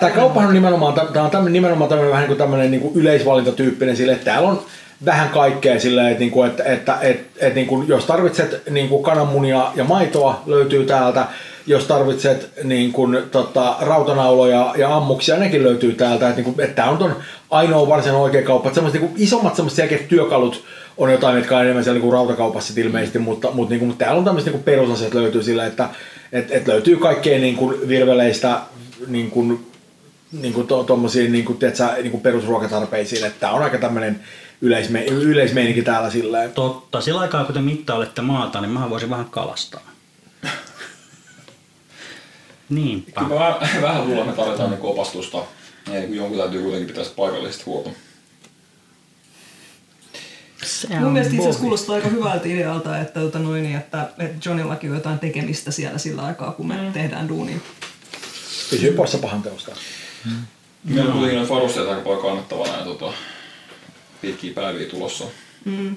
Tämä kauppahan on nimenomaan, tää on tämmönen, nimenomaan tämmöinen vähän niin kuin tämmöinen niin kuin yleisvalintatyyppinen sille, että täällä on vähän kaikkea silleen, että, niinku, että, että, että, että niinku, jos tarvitset niinku kananmunia ja maitoa löytyy täältä, jos tarvitset niin kuin, tota, rautanauloja ja ammuksia, nekin löytyy täältä. Että, niin kuin, että tämä on ton ainoa varsinainen oikea kauppa. Että niin kuin, isommat semmoiset selkeät työkalut on jotain, mitkä on enemmän siellä niin kuin rautakaupassa ilmeisesti, mutta, mutta, niin kuin, mutta täällä on tämmöiset niin kuin perusasiat löytyy sillä, että et, et löytyy kaikkea niin kuin virveleistä niin kuin, niin kuin to, niin kuin, tiedätkö, niin kuin perusruokatarpeisiin, että tämä on aika tämmöinen yleisme, yleismeininki täällä silleen. Totta, sillä aikaa kun te mittailette maata, niin mä voisin vähän kalastaa. Niinpä. Kyllä mä vähän, luulen, että me tarvitaan niin opastusta. Ja jonkun täytyy kuitenkin pitää paikallisesti huolta. Se Mun mielestä itse kuulostaa aika hyvältä idealta, että, tota noin, niin, että, että Johnillakin on jotain tekemistä siellä sillä aikaa, kun me mm. tehdään duunia. Pysyy poissa pahan teosta. Meillä on kuitenkin noin varusteet aika paljon kannattavana ja tota, pitkiä päiviä tulossa. Mm.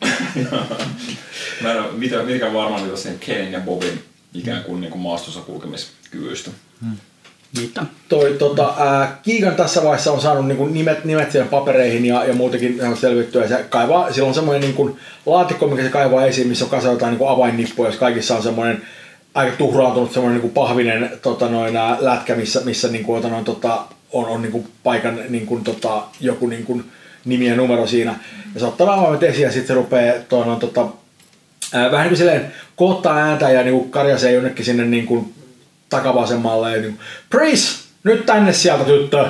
Mä en ole mitä, mitkään varma niitä sen Kenin ja Bobin ikään kuin, niin kuin maastossa kulkemiskyvyistä. Kiitos. Toi, tota, ää, Kiikan tässä vaiheessa on saanut niinku nimet, nimet siihen papereihin ja, ja muutenkin ihan selvittyä. Se kaivaa, sillä on semmoinen niinku laatikko, mikä se kaivaa esiin, missä on kasa jotain niinku avainnippuja, jos kaikissa on semmoinen aika tuhraantunut semmoinen niinku pahvinen tota, noin, ää, lätkä, missä, missä niinku, tota, noin, tota, on, on niinku paikan niinku, tota, joku niinku, nimi ja numero siinä. Ja se ottaa avaimet esiin ja sitten se rupeaa noin, tota, ää, vähän niin kuin silleen koottaa ääntä ja niin karjasee jonnekin sinne niin kuin takavasemmalle niin Pris, nyt tänne sieltä tyttö.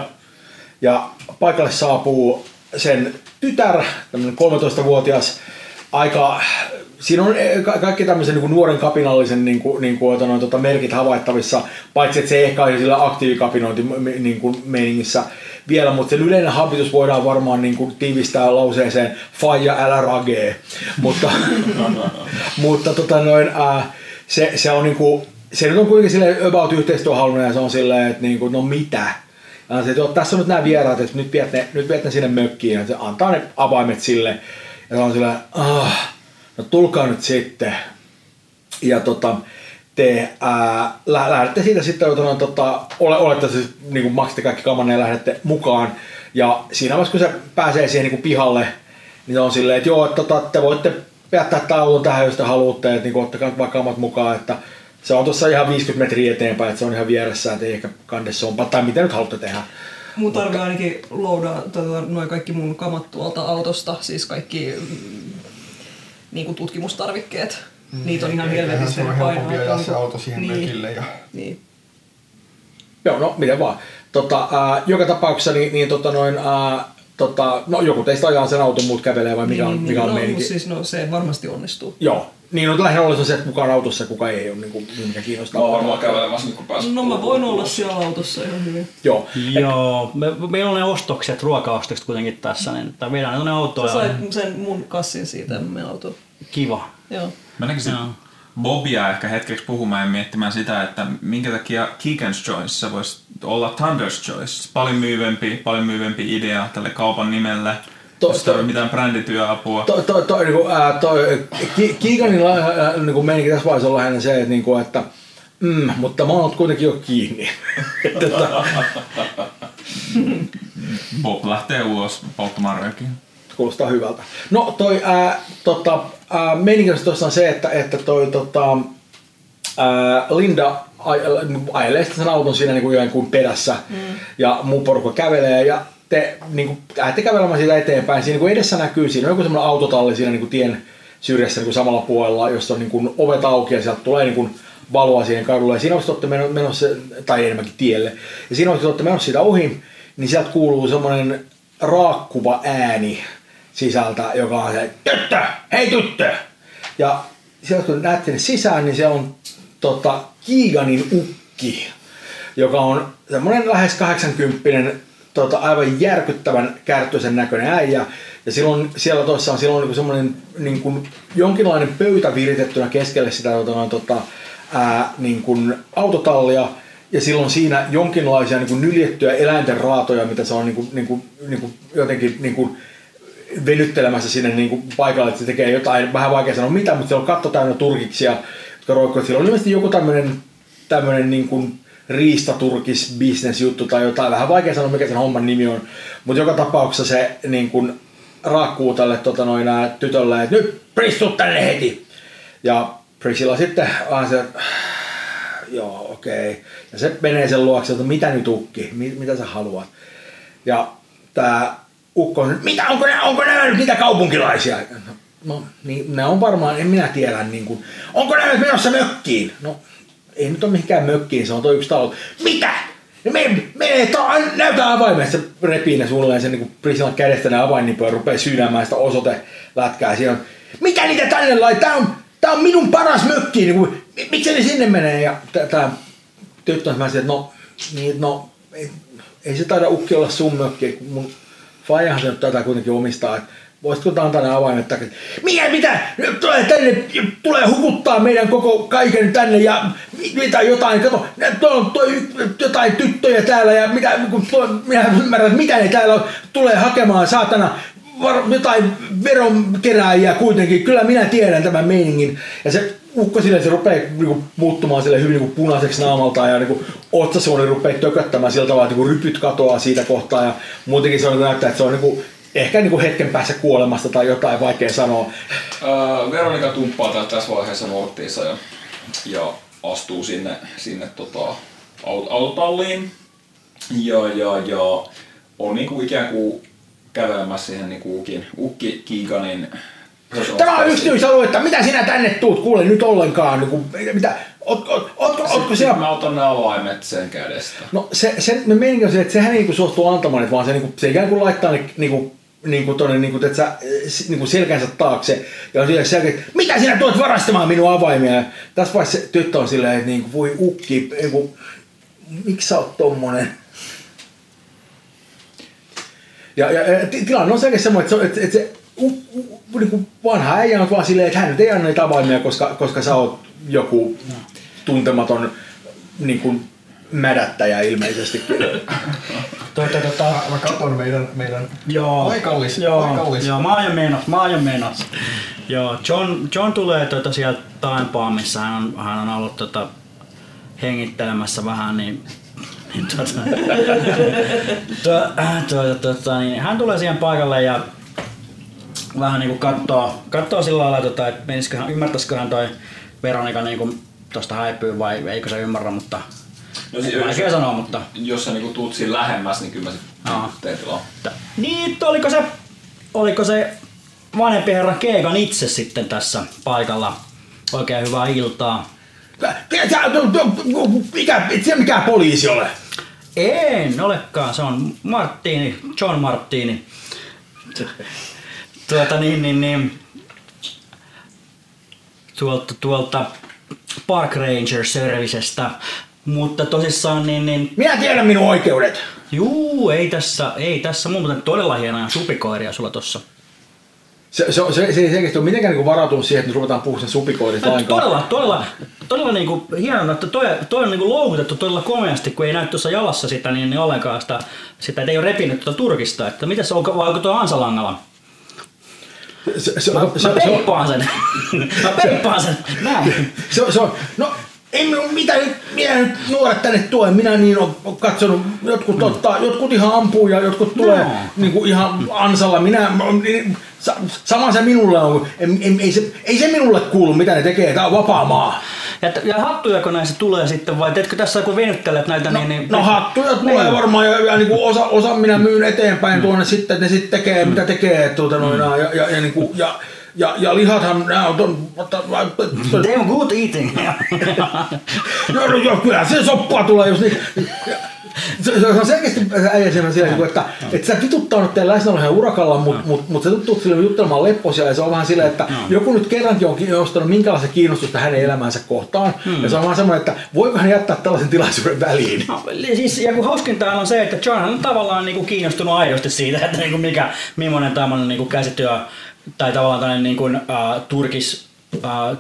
Ja paikalle saapuu sen tytär, tämmöinen 13-vuotias, aika, siinä on eh, ka- kaikki tämmöisen niin nuoren kapinallisen niin kuin, niin kuin, noin, tota, merkit havaittavissa, paitsi että se ei ehkä ole sillä aktiivikapinointi niin kuin, meiningissä vielä, mutta sen yleinen habitus voidaan varmaan niin kuin, tiivistää lauseeseen faija älä ragee, mutta, mutta tota, noin, ää, se, se on niin kuin, se nyt on kuitenkin silleen about yhteistyöhalunen ja se on silleen, että niin kuin, no mitä, ja se, että tässä on nyt nämä vieraat, että nyt viet ne, nyt viet ne sinne mökkiin ja se antaa ne avaimet sille. Ja se on silleen, ah, no tulkaa nyt sitten. Ja tota, te ää, lä- lähdette siitä sitten, tota, tota, ole, olette siis niin kuin maksatte kaikki kamanne ja lähdette mukaan. Ja siinä vaiheessa, kun se pääsee siihen niin kuin pihalle, niin se on silleen, että joo, että tota, te voitte jättää tämän auton tähän, jos te haluatte, että niin kuin, ottakaa vaikka kamat mukaan, että se on tuossa ihan 50 metriä eteenpäin, että se on ihan vieressä, että ei ehkä kande sompaa, tai mitä nyt haluatte tehdä. Mun tarvii ainakin loudaa tota, noin kaikki mun kamat tuolta autosta, siis kaikki mm, niin kuin tutkimustarvikkeet. Niitä on ihan Eiköhän helvetisti se on on se niinku- auto siihen niin, mökille ja Niin. Joo, no miten vaan. Tota, ää, joka tapauksessa niin, niin tota noin, ää, tota, no joku teistä ajaa sen auton, muut kävelee vai mikä on, niin, mikä on no, meininki? siis, no, se varmasti onnistuu. Joo, niin no lähinnä olisi se, että kuka on autossa ja kuka ei ole, niin kuin, mikä kiinnostaa. Mä oon varmaan kävelemässä nyt kun pääsen. No mä voin olla siellä autossa ihan hyvin. Joo, Joo, me, meillä on ne ostokset, ruokaostokset kuitenkin tässä, niin tai viedään ne tuonne autoon Sä ja sait sen mun kassin siitä mm. meidän autoon. kiva. Joo. Mä näkisin. Bobia ehkä hetkeksi puhumaan ja miettimään sitä, että minkä takia Keegan's Choice voisi olla Thunder's Choice. Paljon myyvempi, paljon myyvempi idea tälle kaupan nimelle. To- To, Jos ei to- ole mitään brändityöapua. toi, toi, toi, niin kuin, ää, toi, Ki- Kiiganin ää, niin kuin meininki tässä vaiheessa on lähinnä se, että, niin kuin, että mm, mutta mä oon kuitenkin jo kiinni. Että, tota, Bob lähtee ulos polttamaan röökiä. kuulostaa hyvältä. No toi ää, tota, ää, tuossa on se, että, että toi tota, ää, Linda aj- ajelee sitten sen auton siinä niin kuin jonkun perässä mm. ja muu porukka kävelee ja te niin kuin, lähdette kävelemään siitä eteenpäin. Siinä niin edessä näkyy, siinä on joku semmoinen autotalli siinä niin kuin tien syrjässä niin kuin samalla puolella, jossa on niin kuin ovet auki ja sieltä tulee niin kuin valoa siihen kadulle. Ja siinä on olette meno- menossa, tai enemmänkin tielle, ja siinä on olette menossa siitä ohi, niin sieltä kuuluu semmoinen raakkuva ääni sisältä, joka on se, tyttö, hei tyttö! Ja sieltä kun näette sisään, niin se on tota, Kiiganin ukki, joka on semmoinen lähes 80 tota, aivan järkyttävän kärttöisen näköinen äijä. Ja silloin, siellä toissa on silloin niin semmoinen niin kuin, jonkinlainen pöytä viritettynä keskelle sitä tota, noin, tota, ää, niin kuin autotallia. Ja silloin siinä jonkinlaisia niin kuin nyljettyjä eläinten raatoja, mitä se on niin kuin, niin kuin, niin kuin, jotenkin niin kuin, venyttelemässä sinne niin kuin paikalle, että se tekee jotain, vähän vaikea sanoa mitä, mutta siellä on katto täynnä turkiksia, jotka roikkuvat. Siellä on ilmeisesti joku tämmöinen, tämmöinen niin kuin riistaturkis business juttu tai jotain, vähän vaikea sanoa mikä sen homman nimi on, mutta joka tapauksessa se niin kuin raakkuu tälle tota, noin, tytölle, että nyt Prissu tänne heti. Ja Priscilla sitten vaan se, joo okei. Okay. Ja se menee sen luokse, että mitä nyt ukki, Mi- mitä sä haluat. Ja tää ukko on, mitä, onko nämä, onko nämä nyt niitä kaupunkilaisia? No, niin, ne on varmaan, en minä tiedä, niin kuin, onko nämä nyt menossa mökkiin? No, ei nyt ole mihinkään mökkiin, se on tuo yksi talo. Mitä? Me, me, ta, näytä avaimet, se repii ne suunnilleen sen niin Priscilan kädestä ne avainnipöä ja rupeaa sydämään sitä osoitelätkää. Siinä on, mitä niitä tänne laittaa? Tää on, tää on minun paras mökki, niin kuin, mi- miksi ne sinne menee? Ja tää tyttö, mä että no, niin, no ei, ei, se taida ukki olla sun mökki, mun faijahan se nyt tätä kuitenkin omistaa, että voisitko antaa ne avaimet takaisin? Mikä, mitä? Tulee tänne, tulee hukuttaa meidän koko kaiken tänne ja mitä jotain, kato, tuolla on toi, jotain tyttöjä täällä ja mitä, kun tuo, minä ymmärrän, mitä ne täällä on, tulee hakemaan saatana var, jotain veronkerääjiä kuitenkin, kyllä minä tiedän tämän meiningin. Ja se ukko silleen, se rupeaa niinku, muuttumaan sille hyvin niinku, punaiseksi naamaltaan ja niinku, otsasuoni rupeaa tököttämään sillä tavalla, että niinku, rypyt katoaa siitä kohtaa ja muutenkin se on, näyttää, että se on niinku, ehkä niinku hetken päässä kuolemasta tai jotain, vaikea sanoa. Öö, Veronika tumppaa tässä vaiheessa Norttiissa ja, ja astuu sinne, sinne tota, aut- autotalliin. Ja, ja, ja on niinku ikään kuin kävelemässä siihen niinku ukin, ukki Kiikanin Tämä on yksityisalue, että mitä sinä tänne tuut, kuule nyt ollenkaan, niinku, mitä, ootko, ootko, ootko, ootko Sitten siellä mä otan ne avaimet sen kädestä. No se, se me se, että sehän ei niinku suostu antamaan vaan se, niinku, se ikään kuin laittaa ne niinku, niinku tonne niinku, et sä, s- niinku selkänsä taakse. Ja on sille selkeä, että mitä sinä tuot varastamaan minun avaimia? Ja tässä vaiheessa se tyttö on silleen, että niinku, voi ukki, niinku, miksi sä oot tommonen? Ja, ja, ja ti- tilanne on selkeästi semmoinen, että se, että, että se u, u, niinku vanha äijä on vaan silleen, että hän nyt ei anna niitä avaimia, koska, koska sä oot joku tuntematon niin kuin mädättäjä ilmeisesti. Tuota, tuota, Mä, mä katson meidän, meidän Joo, paikallis, joo, paikallis joo, mä aion mennä, mä aion mennä. Joo, John, John tulee tuota sieltä Taimpaan, missä hän on, hän on ollut tuota, hengittelemässä vähän, niin, niin, tuota, tuota, tuota, tuota, niin hän tulee siihen paikalle ja vähän niinku kattoo, kattoo sillä lailla, tuota, että menisiköhän, ymmärtäisiköhän toi Veronika niinku tosta häipyy vai eikö se ymmärrä, mutta No, siis, vaikea jos, sanoa, mutta jos sä niinku tuut siinä lähemmäs, niin kyllä mä sit Aa. teen tilaa. Niin, oliko se, oliko se vanhempi herra Keegan itse sitten tässä paikalla? Oikein hyvää iltaa. Mikä, se mikä poliisi ole? En olekaan, se on Martini, John Martini. Tuota niin, niin, niin. Tuolta, tuolta Park Ranger Servicestä. Mutta tosissaan niin, niin Minä tiedän minun oikeudet. juu, ei tässä, ei tässä muuten todella hienoja supikoiria sulla tossa. Se, se, se, se ei selkeästi ole mitenkään niin varautunut siihen, että me ruvetaan puhumaan sen supikoidista lainkaan. Todella, todella, todella niinku hienoa, että toi, toi on niinku loukutettu todella komeasti, kun ei näy tuossa jalassa sitä niin, niin ollenkaan sitä, sitä että ei ole repinyt tuota turkista. Että mitä se onko, vai onko tuo ansalangalla? Se, se, Mä, se, mä peippaan sen. mä peippaan sen. Näin. se, se on, no ei minun, mitä nyt, minä nyt nuoret tänne tue, minä niin on katsonut, jotkut ottaa, jotkut ihan ampuu ja jotkut tulee No. niin kuin ihan ansalla, minä, niin, sa, sama se minulle on, ei, ei, ei, se, ei se minulle kuulu mitä ne tekee, tämä on vapaa maa. Ja, ja hattujako näissä tulee sitten vai teetkö tässä joku venyttelet näitä? No, niin, niin, no hattuja tulee Niin. varmaan ja, ja niin osa, osa minä myyn eteenpäin tuonne sitten, että ne sitten tekee mitä tekee tuota noin, ja, ja, ja, niin kuin, ja, ja, ja lihathan nämä on ton, They on good eating. No, no joo, kyllä se soppaa tulee just niin. Se, se on selkeästi äijäisenä siellä, no, että, että sä vituttaa nyt teidän läsnäolo ihan urakalla, mutta mut, mut se tuntuu sille juttelemaan lepposia ja se on vähän silleen, että no. joku nyt kerrankin on ostanut minkälaista kiinnostusta hänen elämänsä kohtaan. Hmm. Ja se on vaan semmoinen, että voiko hän jättää tällaisen tilaisuuden väliin. No, siis, ja kun hauskinta on se, että John on tavallaan niinku kiinnostunut aidosti siitä, että niinku mikä, millainen tämmöinen niinku käsityö tai tavallaan tämmöinen niinku, uh, turkis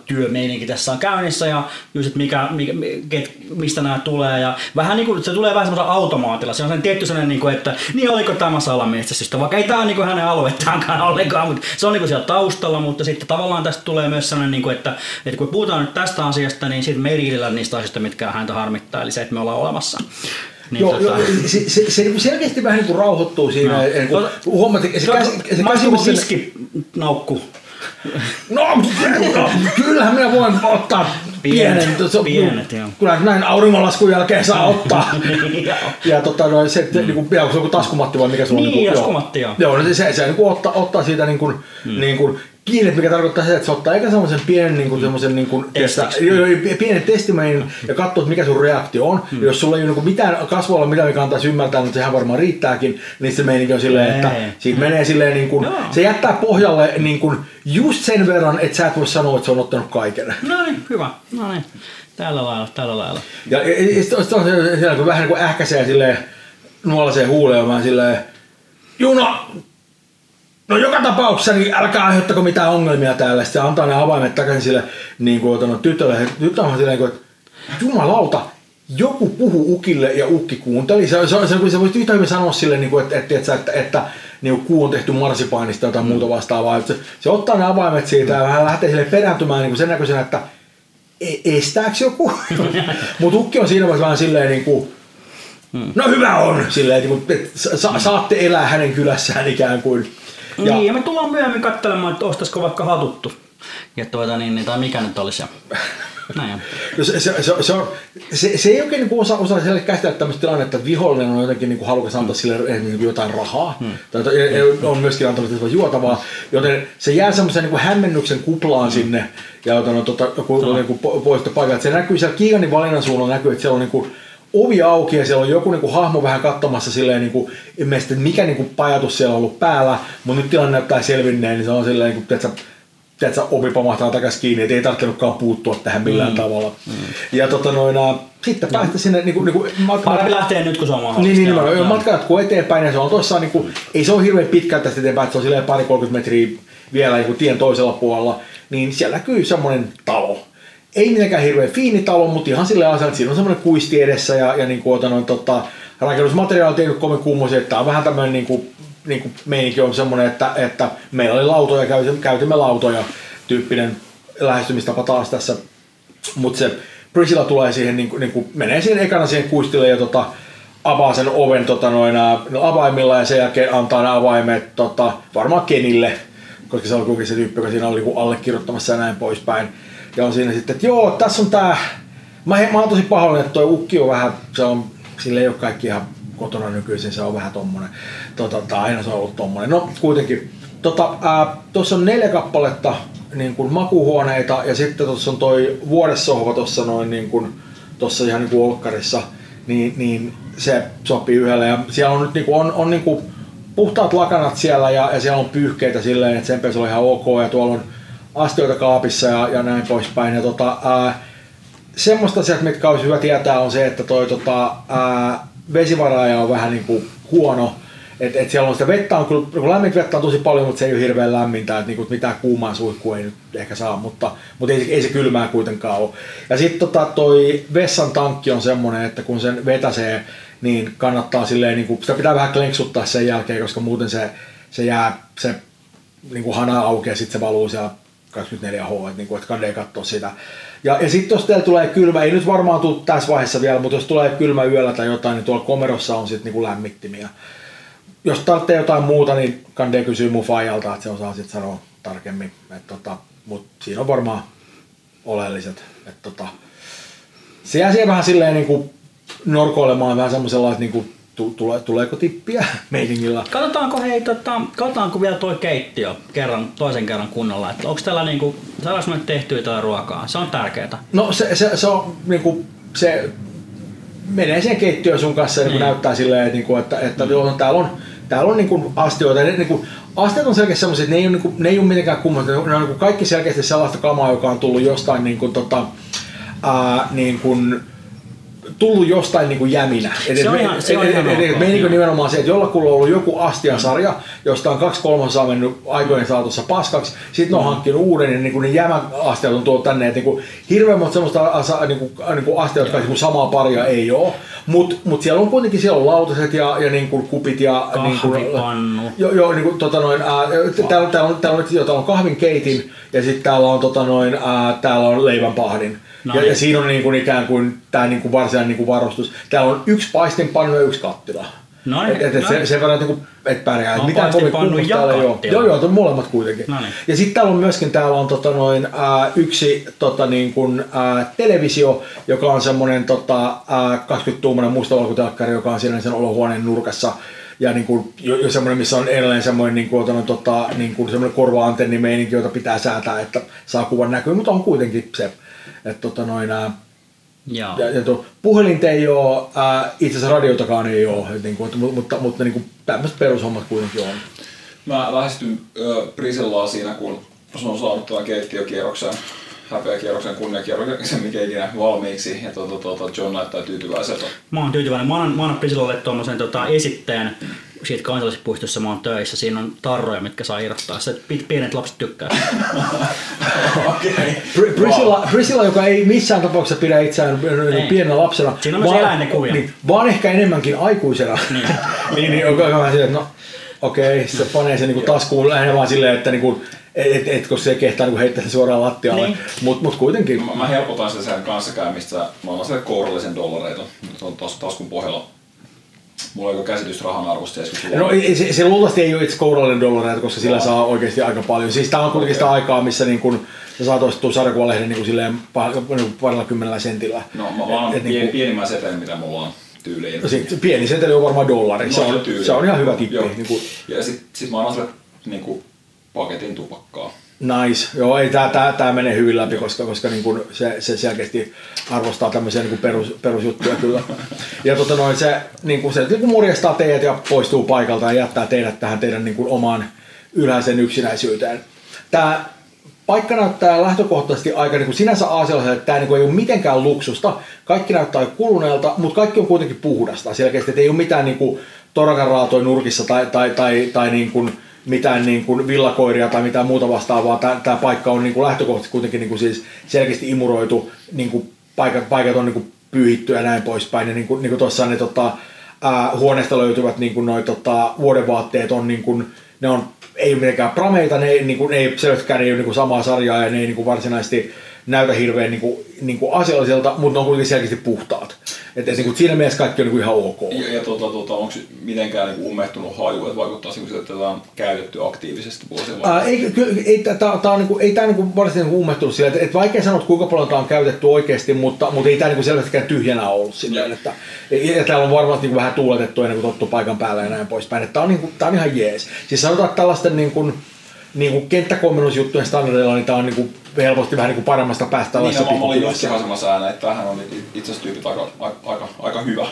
työmeininki tässä on käynnissä ja just, että mikä, mikä, ket, mistä nämä tulee ja vähän niin kuin, se tulee vähän semmoisella automaatilla. Se on sen tietty sellainen, niin kuin, että niin oliko tämä salametsästystä, vaikka ei tämä niin kuin hänen aluettaankaan ollenkaan, mutta se on niin kuin siellä taustalla, mutta sitten tavallaan tästä tulee myös sellainen, niin kuin, että, että kun puhutaan nyt tästä asiasta, niin sitten me ei riidellä niistä asioista, mitkä häntä harmittaa, eli se, että me ollaan olemassa. Niin, Joo, tota- se, se, se selkeästi vähän niin kuin rauhoittuu siinä. No. No. Kun, huomaat, että se, Se, käsi, se käsi, missä- viski naukku. No, no, kyllähän minä voin ottaa Pienet, pienen. Se- pienet, joo. Kyllä näin auringonlaskun jälkeen saa ottaa. Joo. Ja tota, no, se, mm. niin kuin, se on joku taskumatti vai mikä se on? Niin, kuin, taskumatti, joo. Joo, no se, se, se niin kuin ottaa, ottaa siitä niin kuin, mm. niin kuin pienet, mikä tarkoittaa sitä, että se ottaa eikä semmoisen pienen, niin kuin, semmoisen, niin kuin, testa, jo, jo, pienen testimäin ja katsoo, että mikä sun reaktio on. Hmm. Jos sulla ei ole niin kuin mitään kasvoilla, mitä mikä antaisi ymmärtää, mutta sehän varmaan riittääkin, niin se meininki on silleen, että siitä menee silleen, niin kuin, se jättää pohjalle niin kuin, just sen verran, että sä et voi sanoa, että se on ottanut kaiken. No niin, hyvä. No niin. Tällä lailla, tällä lailla. Ja, ja, ja, sitten on siellä, kun vähän niin kuin ähkäisee silleen, nuolasee huuleen vaan silleen, Juno, no joka tapauksessa niin älkää aiheuttako mitään ongelmia täällä. Sitten antaa ne avaimet takaisin sille niin kuin, no, tytölle. Tyttö on silleen, että jumalauta, joku puhu ukille ja ukki kuunteli. Se, se, se, se voisi yhtä hyvin sanoa sille, niin kuin, että, että, että, että, että niin kuin kuu on tehty marsipainista tai mm. muuta vastaavaa. Se, se, ottaa ne avaimet siitä ja vähän lähtee sille perääntymään niin kuin sen näköisenä, että e- estääkö joku? Mutta ukki on siinä vaiheessa vähän silleen niin kuin, Hmm. No hyvä on, silleen, että, että sa- saatte elää hänen kylässään ikään kuin. Ja, niin, ja me tullaan myöhemmin katselemaan, että ostaisiko vaikka hatuttu. Ja tuota, niin, niin, tai mikä nyt olisi. Näin. No se, se, se, se, on, se, se ei oikein niin osaa, osaa sille käsitellä tämmöistä tilannetta, että vihollinen on jotenkin niin halukas antaa sille niin jotain rahaa. Hmm. Tai on myöskin antanut juotavaa. Joten se jää semmoisen niin hämmennyksen kuplaan hmm. sinne. Ja joten on tota, kun, no. niin poista paikalta. Se näkyy siellä Kiiganin valinnan suunnalla, näkyy, että siellä on niin kuin, ovi auki ja siellä on joku niin kuin, hahmo vähän katsomassa silleen, niin kuin, että mikä niin kuin, pajatus siellä on ollut päällä, mutta nyt tilanne näyttää selvinneen, niin se on silleen, niin kuin, että tiedätkö, ovi pamahtaa takaisin kiinni, että ei tarvinnutkaan puuttua tähän millään mm. tavalla. Mm. Ja tota noin, sitten mm. päästä sinne niin kuin, niin kuin matka... Parempi lähtee nyt, kun se on mahdollista. Niin, niin, niin matka jatkuu eteenpäin ja se on tuossa, niin kuin, ei se ole hirveän pitkältä tästä eteenpäin, että se on silleen pari 30 metriä vielä niin kuin tien toisella puolella, niin siellä näkyy semmoinen talo ei mitenkään hirveän fiini talo, mutta ihan sille asialle, että siinä on semmoinen kuisti edessä ja, ja niin kuin, noin, tota, rakennusmateriaali tehnyt kovin kummosi, että tämä on vähän tämmöinen niin kuin, niin kuin meininki on semmoinen, että, että meillä oli lautoja, käytimme, lautoja tyyppinen lähestymistapa taas tässä, mutta se Priscilla tulee siihen, niin kuin, niin kuin, menee siihen ekana siihen kuistille ja tota, avaa sen oven tota, noin, no, avaimilla ja sen jälkeen antaa nämä avaimet tota, varmaan Kenille, koska se on kuitenkin se tyyppi, joka siinä oli niin allekirjoittamassa ja näin poispäin. Ja on siinä sitten, että joo, tässä on tää, mä, mä oon tosi pahoillinen, että toi ukki on vähän, se on, sille ei ole kaikki ihan kotona nykyisin, se on vähän tommonen, tota, tai aina se on ollut tommonen. No kuitenkin, tota, tuossa on neljä kappaletta niin kuin makuhuoneita ja sitten tuossa on toi vuodessohva tuossa noin niin kuin, tossa ihan niin kuin olkkarissa, niin, niin se sopii yhdelle. Ja siellä on nyt niin kuin, on, on niin kuin puhtaat lakanat siellä ja, ja siellä on pyyhkeitä silleen, että sen on ihan ok ja tuolla on astioita kaapissa ja, ja näin poispäin. Ja tota, ää, semmoista asiat, mitkä olisi hyvä tietää, on se, että toi tota, ää, vesivaraaja on vähän niin kuin huono. Et, et siellä on sitä vettä, on kyllä, kun lämmintä vettä on tosi paljon, mutta se ei ole hirveän lämmintä, että niinku, mitään kuumaa suihkua ei nyt ehkä saa, mutta, mutta ei, ei se kylmää kuitenkaan ole. Ja sitten tota, toi vessan tankki on semmoinen, että kun sen vetäsee, niin kannattaa silleen, niin kuin, sitä pitää vähän klenksuttaa sen jälkeen, koska muuten se, se jää, se niin kuin hana aukeaa sitten se valuu siellä 24H, että, niin kuin, että kannattaa katsoa sitä. Ja, ja sitten jos teillä tulee kylmä, ei nyt varmaan tule tässä vaiheessa vielä, mutta jos tulee kylmä yöllä tai jotain, niin tuolla komerossa on sitten niin lämmittimiä. Jos tarvitsee jotain muuta, niin kannattaa kysyä mun faijalta, että se osaa sitten sanoa tarkemmin. tota, mutta siinä on varmaan oleelliset. Että tota, se jää siihen vähän silleen niin kuin norkoilemaan vähän semmoisella, että kuin tule, tuleeko tippiä meiningillä. Katsotaanko hei, tota, katsotaanko vielä tuo keittiö kerran, toisen kerran kunnolla, että onko täällä niinku, saadaanko me tehtyä jotain ruokaa? Se on tärkeää. No se, se, se on niinku, se menee siihen keittiöön sun kanssa ja niin. Niin näyttää silleen, että, niinku, että, että mm. joo, täällä on, täällä on niinku astioita. Ne, niinku, asteet on selkeästi semmoisia, että ne ei ole, niinku, ne ei ole mitenkään kummallista. Ne on niinku kaikki selkeästi sellaista kamaa, joka on tullut jostain niinku, tota, ää, niin kuin, tullut jostain niin kuin jäminä. Et, se on ihan, se on ihan et, et, me niin nimenomaan se, että jollakulla on ollut joku Astia-sarja, josta on kaksi kolmasosaa mennyt aikojen saatossa paskaksi, sitten ne on mm. hankkinut uuden, niin, niin kuin ne jämäastiat on tuotu tänne, että niin kuin, hirveän monta sellaista asa, niin kuin, niin kuin astiat, jotka niin samaa paria ei ole, mutta mut siellä on kuitenkin siellä on lautaset ja, ja niin kuin kupit ja niin kuin, jo, jo, niin kuin, tota noin, ää, täällä, täällä, on, täällä, on, täällä on kahvin keitin ja sitten täällä on, tota noin, ää, täällä on leivänpahdin. No ja, niin. ja, siinä on niin kuin ikään kuin tämä niin kuin varsinainen niin kuin varustus. Täällä on yksi paistinpannu ja yksi kattila. No et, et, et se, sen verran, että et pärjää. No, mitään kovin kummusta täällä ei ole. Joo, joo, molemmat kuitenkin. No niin. Ja sitten täällä on myöskin täällä on, tota, noin, ää, yksi tota, niin kuin, ää, televisio, joka on semmoinen tota, 20-tuumainen mustavalkotelkkari, joka on siinä sen olohuoneen nurkassa ja niin kuin, jo, jo semmoinen, missä on edelleen semmoinen, niin kuin, otan, tota, niin kuin, semmoinen korva-antennimeininki, jota pitää säätää, että saa kuvan näkyä, mutta on kuitenkin se, että tota, noin, ää, Joo. ja, ja tuo, puhelinta ei ole, ää, itse asiassa radiotakaan ei ole, että, niin kuin, että, mutta, mutta, mutta niin kuin, tämmöiset perushommat kuitenkin on. Mä lähestyn Prisellaa siinä, kun se on saanut tämän keittiökierroksen, häpeäkierroksen, kunniakierroksen, mikä ikinä valmiiksi. Ja tuota, tuota, John näyttää tyytyväiseltä. Mä oon tyytyväinen. Mä annan, mä annan Prisilalle tuommoisen tota, esitteen siitä kansallispuistossa mä oon töissä. Siinä on tarroja, mitkä saa irrottaa. Se pi- pienet lapset tykkää. Okei. Pr- Priscilla, Priscilla, joka ei missään tapauksessa pidä itseään Ei. pienenä lapsena, Siinä on myös eläinten kuvia. niin, vaan ehkä enemmänkin aikuisena, niin, niin, niin on silleen, että no okei, se panee sen niin taskuun lähinnä vaan silleen, että niin kuin, et, et, et, koska se kehtaa niin heittää sen suoraan lattialle, Niin. mutta mut kuitenkin. Mä, mä helpotan sitä sen kanssakäymistä. Mä annan sille kourallisen dollareita. Se on tas, taskun pohjalla. Mulla ole käsitys rahan arvosta 70 No se, se luultavasti ei ole itse kourallinen dollareita, koska sillä saa oikeasti aika paljon. Siis tää on kuitenkin sitä aikaa, missä niin kun, sä saat ostettua sarjakuvalehden niin silleen niin parilla kymmenellä sentillä. No mä vaan Et- et pien, niinku- pienimmän setelin, mitä mulla on tyyliin. No sit pieni seteli on varmaan dollari. Se No, on, tyyli. se on ihan hyvä tippi. Joo. Niin kuin, Ja sit, sit mä annan sille niinku, paketin tupakkaa. Nice. Joo, ei tää, tää, tää menee hyvin läpi, koska, koska niin kun se, se selkeästi arvostaa tämmöisiä niin perus, perusjuttuja kyllä. Ja tota noin, se, niin kun se niin kun morjestaa teidät ja poistuu paikalta ja jättää teidät tähän teidän niin kun omaan ylhäisen yksinäisyyteen. Tää paikka näyttää lähtökohtaisesti aika niin kuin sinänsä aasialaiselle, että tämä niin kuin ei ole mitenkään luksusta. Kaikki näyttää kuluneelta, mutta kaikki on kuitenkin puhdasta. Selkeästi, että ei ole mitään niin kuin torakanraatoja nurkissa tai, tai, tai, tai niin kuin mitään niin kuin villakoiria tai mitään muuta vastaavaa. Tämä, paikka on niin kuin lähtökohtaisesti kuitenkin niin kuin siis selkeästi imuroitu, niin kuin paikat, paikat on niin kuin pyyhitty ja näin poispäin. Ja niin kuin, niin kuin tuossa ne tota, ää, huoneesta löytyvät niin kuin noi, tota, vuodenvaatteet on niin kuin, ne on ei mitenkään prameita, ne ei, niin kuin, ne ei selvästikään ei ole niin kuin samaa sarjaa ja ne ei niin kuin varsinaisesti näytä hirveän niin kuin, niin kuin asialliselta, mutta ne on kuitenkin selkeästi puhtaat. Et, et, niin kuin, siinä mielessä kaikki on niin kuin ihan ok. Ja, ja tota, tota, onko mitenkään niinku ummehtunut haju, että vaikuttaa siltä, että tätä on käytetty aktiivisesti vuosien Ää, ei, ei, tää, tää on niinku, ei tämä niinku varsinaisesti niinku ummehtunut sillä, että et vaikea sanoa, kuinka paljon tämä on käytetty oikeasti, mutta, mutta ei tämä niinku selvästikään tyhjänä ollut silleen, että ja, ja täällä on varmasti niinku vähän tuuletettu ennen kuin tottu paikan päälle ja näin poispäin. Tämä on, niinku, tää on ihan jees. Siis sanotaan, että tällaisten niinku, niinku kenttäkommennusjuttujen standardilla, niin tämä on niinku helposti vähän niinku paremmasta päästä Niin, tällaisessa no, mä olin just ihan samassa ääneen, että tämähän on itse asiassa tyypit aika, aika, aika, hyvä.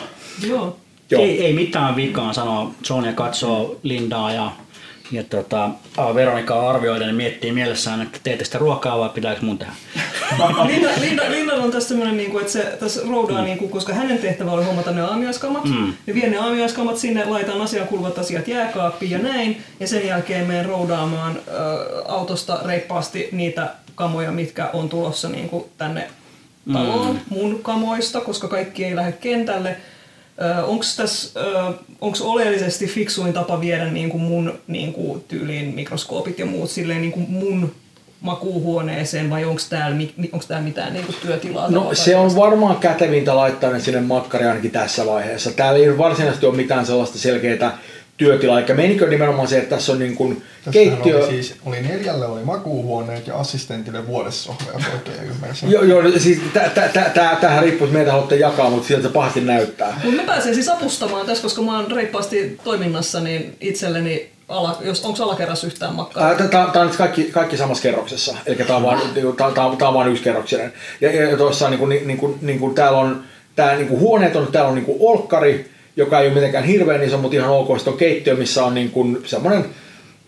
Joo. Joo. Ei, ei mitään vikaa sanoa. Sonja katsoo Lindaa ja, ja tota, Veronikaa arvioiden ja miettii mielessään, että teette sitä ruokaa vai pitääkö mun tehdä. Linda, Linda, Lindalla on tässä tämmöinen, niin kuin, että se tässä roudaa, niin kuin, koska hänen tehtävä oli hommata ne aamiaiskamat. Mm. Ja vien ne aamiaiskamat sinne, laitan asiaan kuuluvat asiat jääkaappiin ja näin. Ja sen jälkeen menen roudaamaan ö, autosta reippaasti niitä kamoja, mitkä on tulossa niin kuin, tänne taloon mm. mun kamoista, koska kaikki ei lähde kentälle. Onko tässä onks oleellisesti fiksuin tapa viedä niin kuin mun niin kuin, tyyliin mikroskoopit ja muut silleen niin kuin mun makuuhuoneeseen vai onko täällä, täällä mitään niin työtilaa? No se on varmaan kätevintä laittaa ne sinne makkariin ainakin tässä vaiheessa. Täällä ei varsinaisesti ole mitään sellaista selkeää työtilaa, eikä menikö nimenomaan se, että tässä on niin kuin keittiö... oli siis, oli neljälle oli makuuhuoneet ja assistentille vuodessohva, jos oikein ymmärsin. Joo, joo, siis tä- tä- tä- tä- tämähän riippuu, että meitä haluatte jakaa, mutta siltä se pahasti näyttää. Mutta mä pääsen siis avustamaan tässä, koska mä oon reippaasti toiminnassa, niin itselleni, ala, jos, onko alakerras yhtään makkaraa? Tämä on kaikki, kaikki samassa kerroksessa, eli tämä on, tää on vaan yksikerroksinen. Ja, ja tuossa niin kuin, niin kuin, niin kuin, täällä on tää, niin kuin huoneet on, täällä on niin kuin olkkari, joka ei ole mitenkään hirveän iso, mutta ihan ok. Sitten on keittiö, missä on niin kuin semmoinen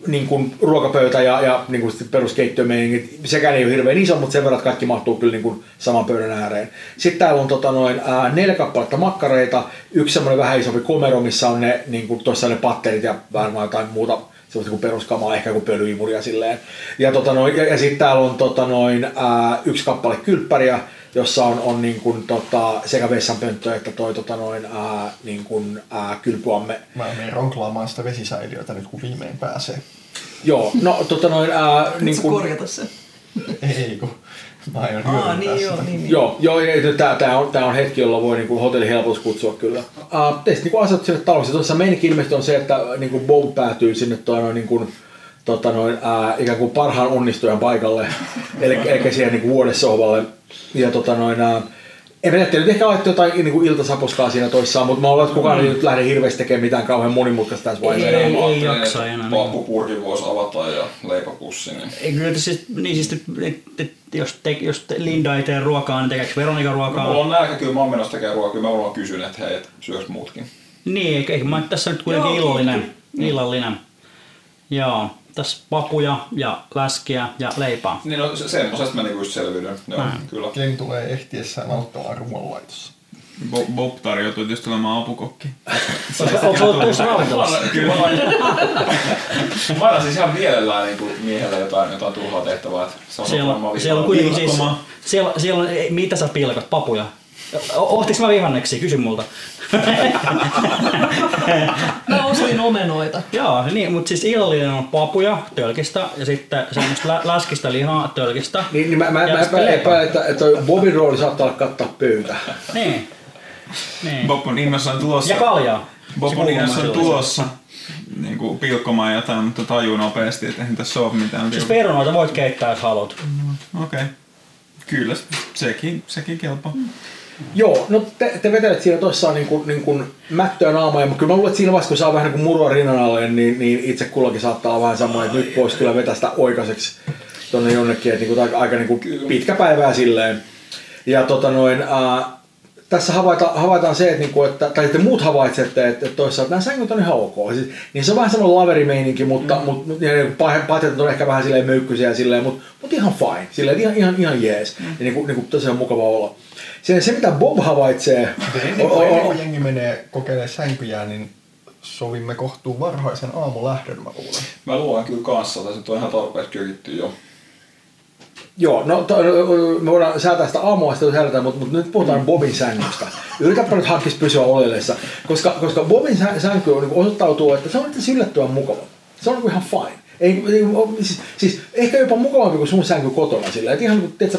niin kuin ruokapöytä ja, ja niin kuin peruskeittiömeiningit. Sekään ei ole hirveän iso, mutta sen verran, että kaikki mahtuu kyllä niin kuin saman pöydän ääreen. Sitten täällä on tota noin, ää, neljä kappaletta makkareita, yksi semmoinen vähän isompi komero, missä on ne, niin kuin, tuossa ne patterit ja varmaan jotain muuta semmoista kuin peruskamaa, ehkä kuin pölyimuria silleen. Ja, tota noin, ja, ja sitten täällä on tota noin, ää, yksi kappale kylppäriä, jossa on, on niin kuin, tota, sekä vessanpönttö että toi tota noin, ää, niin kuin, ää, kylpyamme. Mä menen ronklaamaan sitä vesisäiliötä nyt, kun viimein pääsee. Joo, no tota noin, ää, Niin kuin, korjata se. Ei, kun mä aion Aa, niin joo, sitä. niin, niin. Joo, joo tämä, tämä, on, tämä on hetki, jolla voi niin kuin hotellihelpotus kutsua kyllä. Uh, teistä niin asetut sinne taloksi. Tuossa meininki ilmeisesti on se, että niin kuin Bob päätyy sinne toi, noin, niin kuin, tota noin, ää, ikään kuin parhaan onnistujan paikalle, eli, eli siihen niin vuodessohvalle. Ja tota noin, ää, En mä tiedä, ehkä laittoi jotain niin kuin iltasaposkaa siinä toissaan, mutta mä olen että kukaan mm. ei nyt lähde hirveästi tekemään mitään kauhean monimutkaista tässä vaiheessa. Ei, ei ajattelin, jaksa että enää. Pappupurkin voisi avata ja leipäpussi. Niin. Ei, kyllä siis, niin siis, et, et, jos, te, jos te Linda ei tee ruokaa, niin tekeekö Veronika ruokaa? Mulla on nälkä, kyllä mä oon menossa tekemään ruokaa. Kyllä mä vaan kysyn, että hei, et syöks muutkin. Niin, eikö, eikö mä tässä nyt kuitenkin Joo, illallinen. illallinen. Joo, tässä papuja ja läskiä ja leipää. Niin no se, semmosesta mä niinku just selviydyn. Joo, kyllä. Ken tulee ehtiessään auttamaan ruoanlaitossa. Bob, Bob tarjoutui tietysti olemaan apukokki. Oletko ollut tuossa ravintolassa? Kyllä mä aina siis ihan mielellään niin miehelle jotain, jotain turhaa tehtävää. Se on Siellä, siellä on kuitenkin siis, siellä, siellä on, mitä sä pilkat, papuja? Ohtiks mä vihanneksi? Kysy multa. Mä ostin omenoita. Joo, niin, mutta siis illallinen on papuja tölkistä ja sitten semmoista lä- läskistä lihaa tölkistä. Niin, niin mä, mä, mä sitten epäilen, että, että toi Bobin rooli saattaa olla kattaa pöytä. Niin. niin. Bob on innossaan tulossa. Ja kaljaa. Bob Se on kuuluu innossaan silloin. tulossa niin kuin pilkkomaan jotain, mutta tajuu nopeasti, että eihän tässä ole mitään. Siis perunoita voit keittää, jos haluat. Okei. Okay. Kyllä, sekin, sekin kelpaa. Joo, no te, te vetelet siinä toissaan niin kuin, niin kuin mättöä naamaa, mutta kyllä mä luulen, että siinä vaiheessa, kun saa vähän niin kuin murua rinnan alle, niin, niin itse kullakin saattaa olla vähän semmoinen, että nyt voisi kyllä vetää sitä oikaiseksi tonne jonnekin, että niin kuin, aika, aika niin kuin pitkä päivää silleen. Ja tota noin, ää, tässä havaita, havaitaan se, että, niinku, että tai te muut havaitsette, että, että toisaalta nämä sängyt on ihan ok. Siis, niin se on vähän semmoinen laverimeininki, mutta, mm. mutta ja, niin, patjat on ehkä vähän silleen möykkyisiä ja silleen, mutta, mutta ihan fine. Silleen, ihan, ihan, ihan jees. Mm. Ja niin kuin, niin kuin, tosiaan mukava olla. Se, se mitä Bob havaitsee, Ennen kuin, ennen kuin jengi menee kokeilemaan sänkyjään, niin sovimme kohtuun varhaisen aamulähdön, mä luulen. Mä luulen kyllä kanssa, että se on ihan tarpeeksi kökitty jo. Joo, no to, me voidaan säätää sitä aamua sitten herätään, mutta, mutta nyt puhutaan Bobin sängystä. Yritäpä nyt hankis pysyä oleellessa, koska, koska Bobin sä- sänky on, niin osoittautuu, että se on itse asiassa yllättävän mukava. Se on niin ihan fine. Ei, ei, siis, siis, ehkä jopa mukavampi kuin sun sänky kotona sillä, että ihan niin kuin,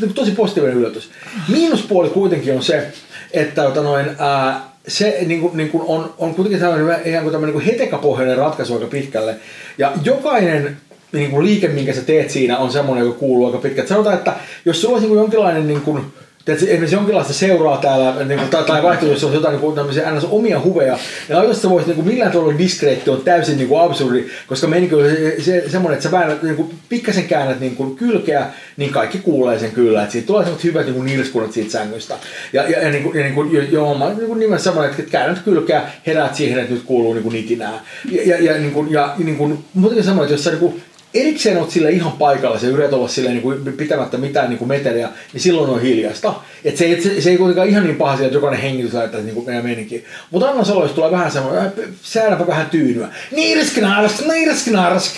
niin kuin tosi positiivinen yllätys. Miinuspuoli kuitenkin on se, että tota noin, ää, se niin kuin, niin kuin on, on kuitenkin tämmöinen, ihan kuin tämmöinen niin hetekapohjainen ratkaisu aika pitkälle. Ja jokainen niin kuin liike, minkä sä teet siinä, on semmoinen, joka kuuluu aika pitkälle. Sanotaan, että jos sulla olisi niin jonkinlainen niin kuin, Tiedätkö, esimerkiksi jonkinlaista seuraa täällä, niin kuin, tai, tai vaihtoehto, jos on jotain niin kuin, tämmöisiä ns. omia huveja, niin oikeasti sä voisit niin kuin, millään tavalla diskreetti on täysin niin kuin absurdi, koska meininki on se, se, semmoinen, että sä väännät, niin kuin, pikkasen käännät niin kuin, kylkeä, niin kaikki kuulee sen kyllä, että siitä tulee semmoiset hyvät niin kuin, nilskunnat siitä sängystä. Ja, ja, ja, niin kuin, ja niin kuin, jo- joo, mä niin nimessä semmoinen, että käännät kylkeä, heräät siihen, että nyt kuuluu niin kuin, nitinää. Ja, ja, ja, niin kuin, ja niin kuin, muutenkin semmoinen, että jos sä niin kuin, erikseen oot sille ihan paikalla, se yrität olla sille niin kuin pitämättä mitään niin kuin meteliä, niin silloin on hiljasta. Et se, ei- se, se, ei kuitenkaan ihan niin paha asia, että jokainen hengitys laittaa niin kuin meidän meininkiin. Mutta anna solo, jos tulee vähän semmoinen, äh, säädäpä vähän tyynyä. Niiriskinaarask, niiriskinaarask.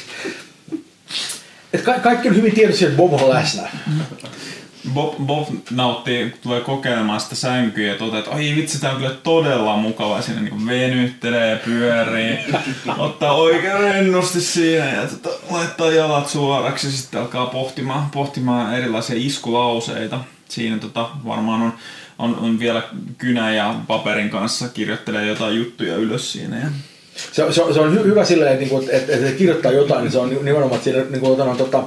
Et ka- kaikki on hyvin tiedossa, että Bob on läsnä. Bob, Bob nauttii, tulee kokeilemaan sitä sänkyä ja toteaa, että ai vitsi, tää on kyllä todella mukava. Siinä niin venyttelee, pyörii, ottaa oikein rennosti siinä ja tota, laittaa jalat suoraksi ja sitten alkaa pohtimaan, pohtimaan erilaisia iskulauseita. Siinä tota, varmaan on, on, on vielä kynä ja paperin kanssa kirjoittelee jotain juttuja ylös siinä. Ja Se, se, on- se on hy, hyvä silleen, että, niinku, että, että se kirjoittaa jotain, niin se on ni- nimenomaan, että siinä niin kuin, otan, tota,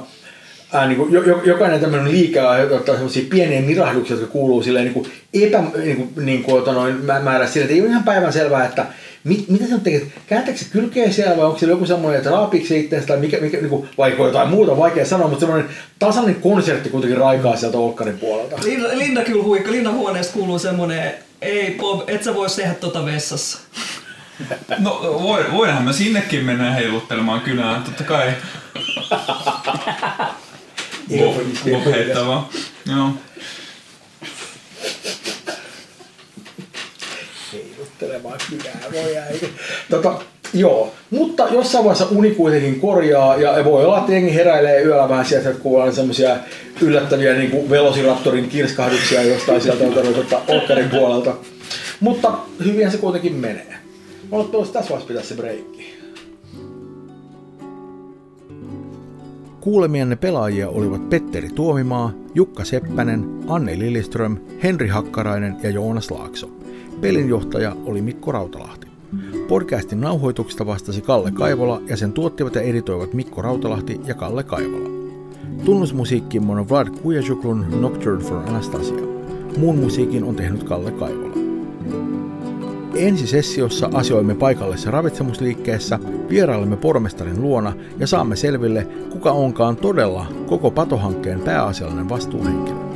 ää, niin kuin, jo, jo- jokainen tämmöinen liike aiheuttaa semmoisia pieniä mirahduksia, jotka kuuluu silleen niin kuin epä, niin kuin, niin kuin, noin, mä- määrä sille, että ei ole ihan päivän selvää, että mit, mitä se on tekee, kääntääkö se kylkeä siellä vai onko siellä joku semmoinen, että raapiiko se itseänsä tai mikä, mikä niin kuin, vai onko jotain muuta, vaikea sanoa, mutta semmoinen tasainen konsertti kuitenkin raikaa sieltä Olkkarin puolelta. Linda, Linda kyllä huikka. Lindan huoneesta kuuluu semmonen, ei Bob, et sä vois tehdä tota vessassa. No voi, voidaan me sinnekin mennä heiluttelemaan kynää, totta kai. Bob, Bob heittää vaan. Joo. heiluttelemaan kynää, voi äiti. Tota, joo, mutta jossain vaiheessa uni kuitenkin korjaa ja voi olla, että jengi heräilee yöllä vähän sieltä, että kuullaan semmoisia yllättäviä niin kuin Velociraptorin kirskahduksia jostain sieltä tota, Olkkarin puolelta. Mutta hyvinhän se kuitenkin menee. Oletko tässä vaiheessa pitää se breikki? Kuulemianne pelaajia olivat Petteri Tuomimaa, Jukka Seppänen, Anne Liliström, Henri Hakkarainen ja Joonas Laakso. Pelinjohtaja oli Mikko Rautalahti. Podcastin nauhoituksesta vastasi Kalle Kaivola ja sen tuottivat ja editoivat Mikko Rautalahti ja Kalle Kaivola. Tunnusmusiikkimme on Vlad Kujajuklun Nocturne for Anastasia. Muun musiikin on tehnyt Kalle Kaivola. Ensi sessiossa asioimme paikallisessa ravitsemusliikkeessä, vierailemme pormestarin luona ja saamme selville, kuka onkaan todella koko patohankkeen pääasiallinen vastuuhenkilö.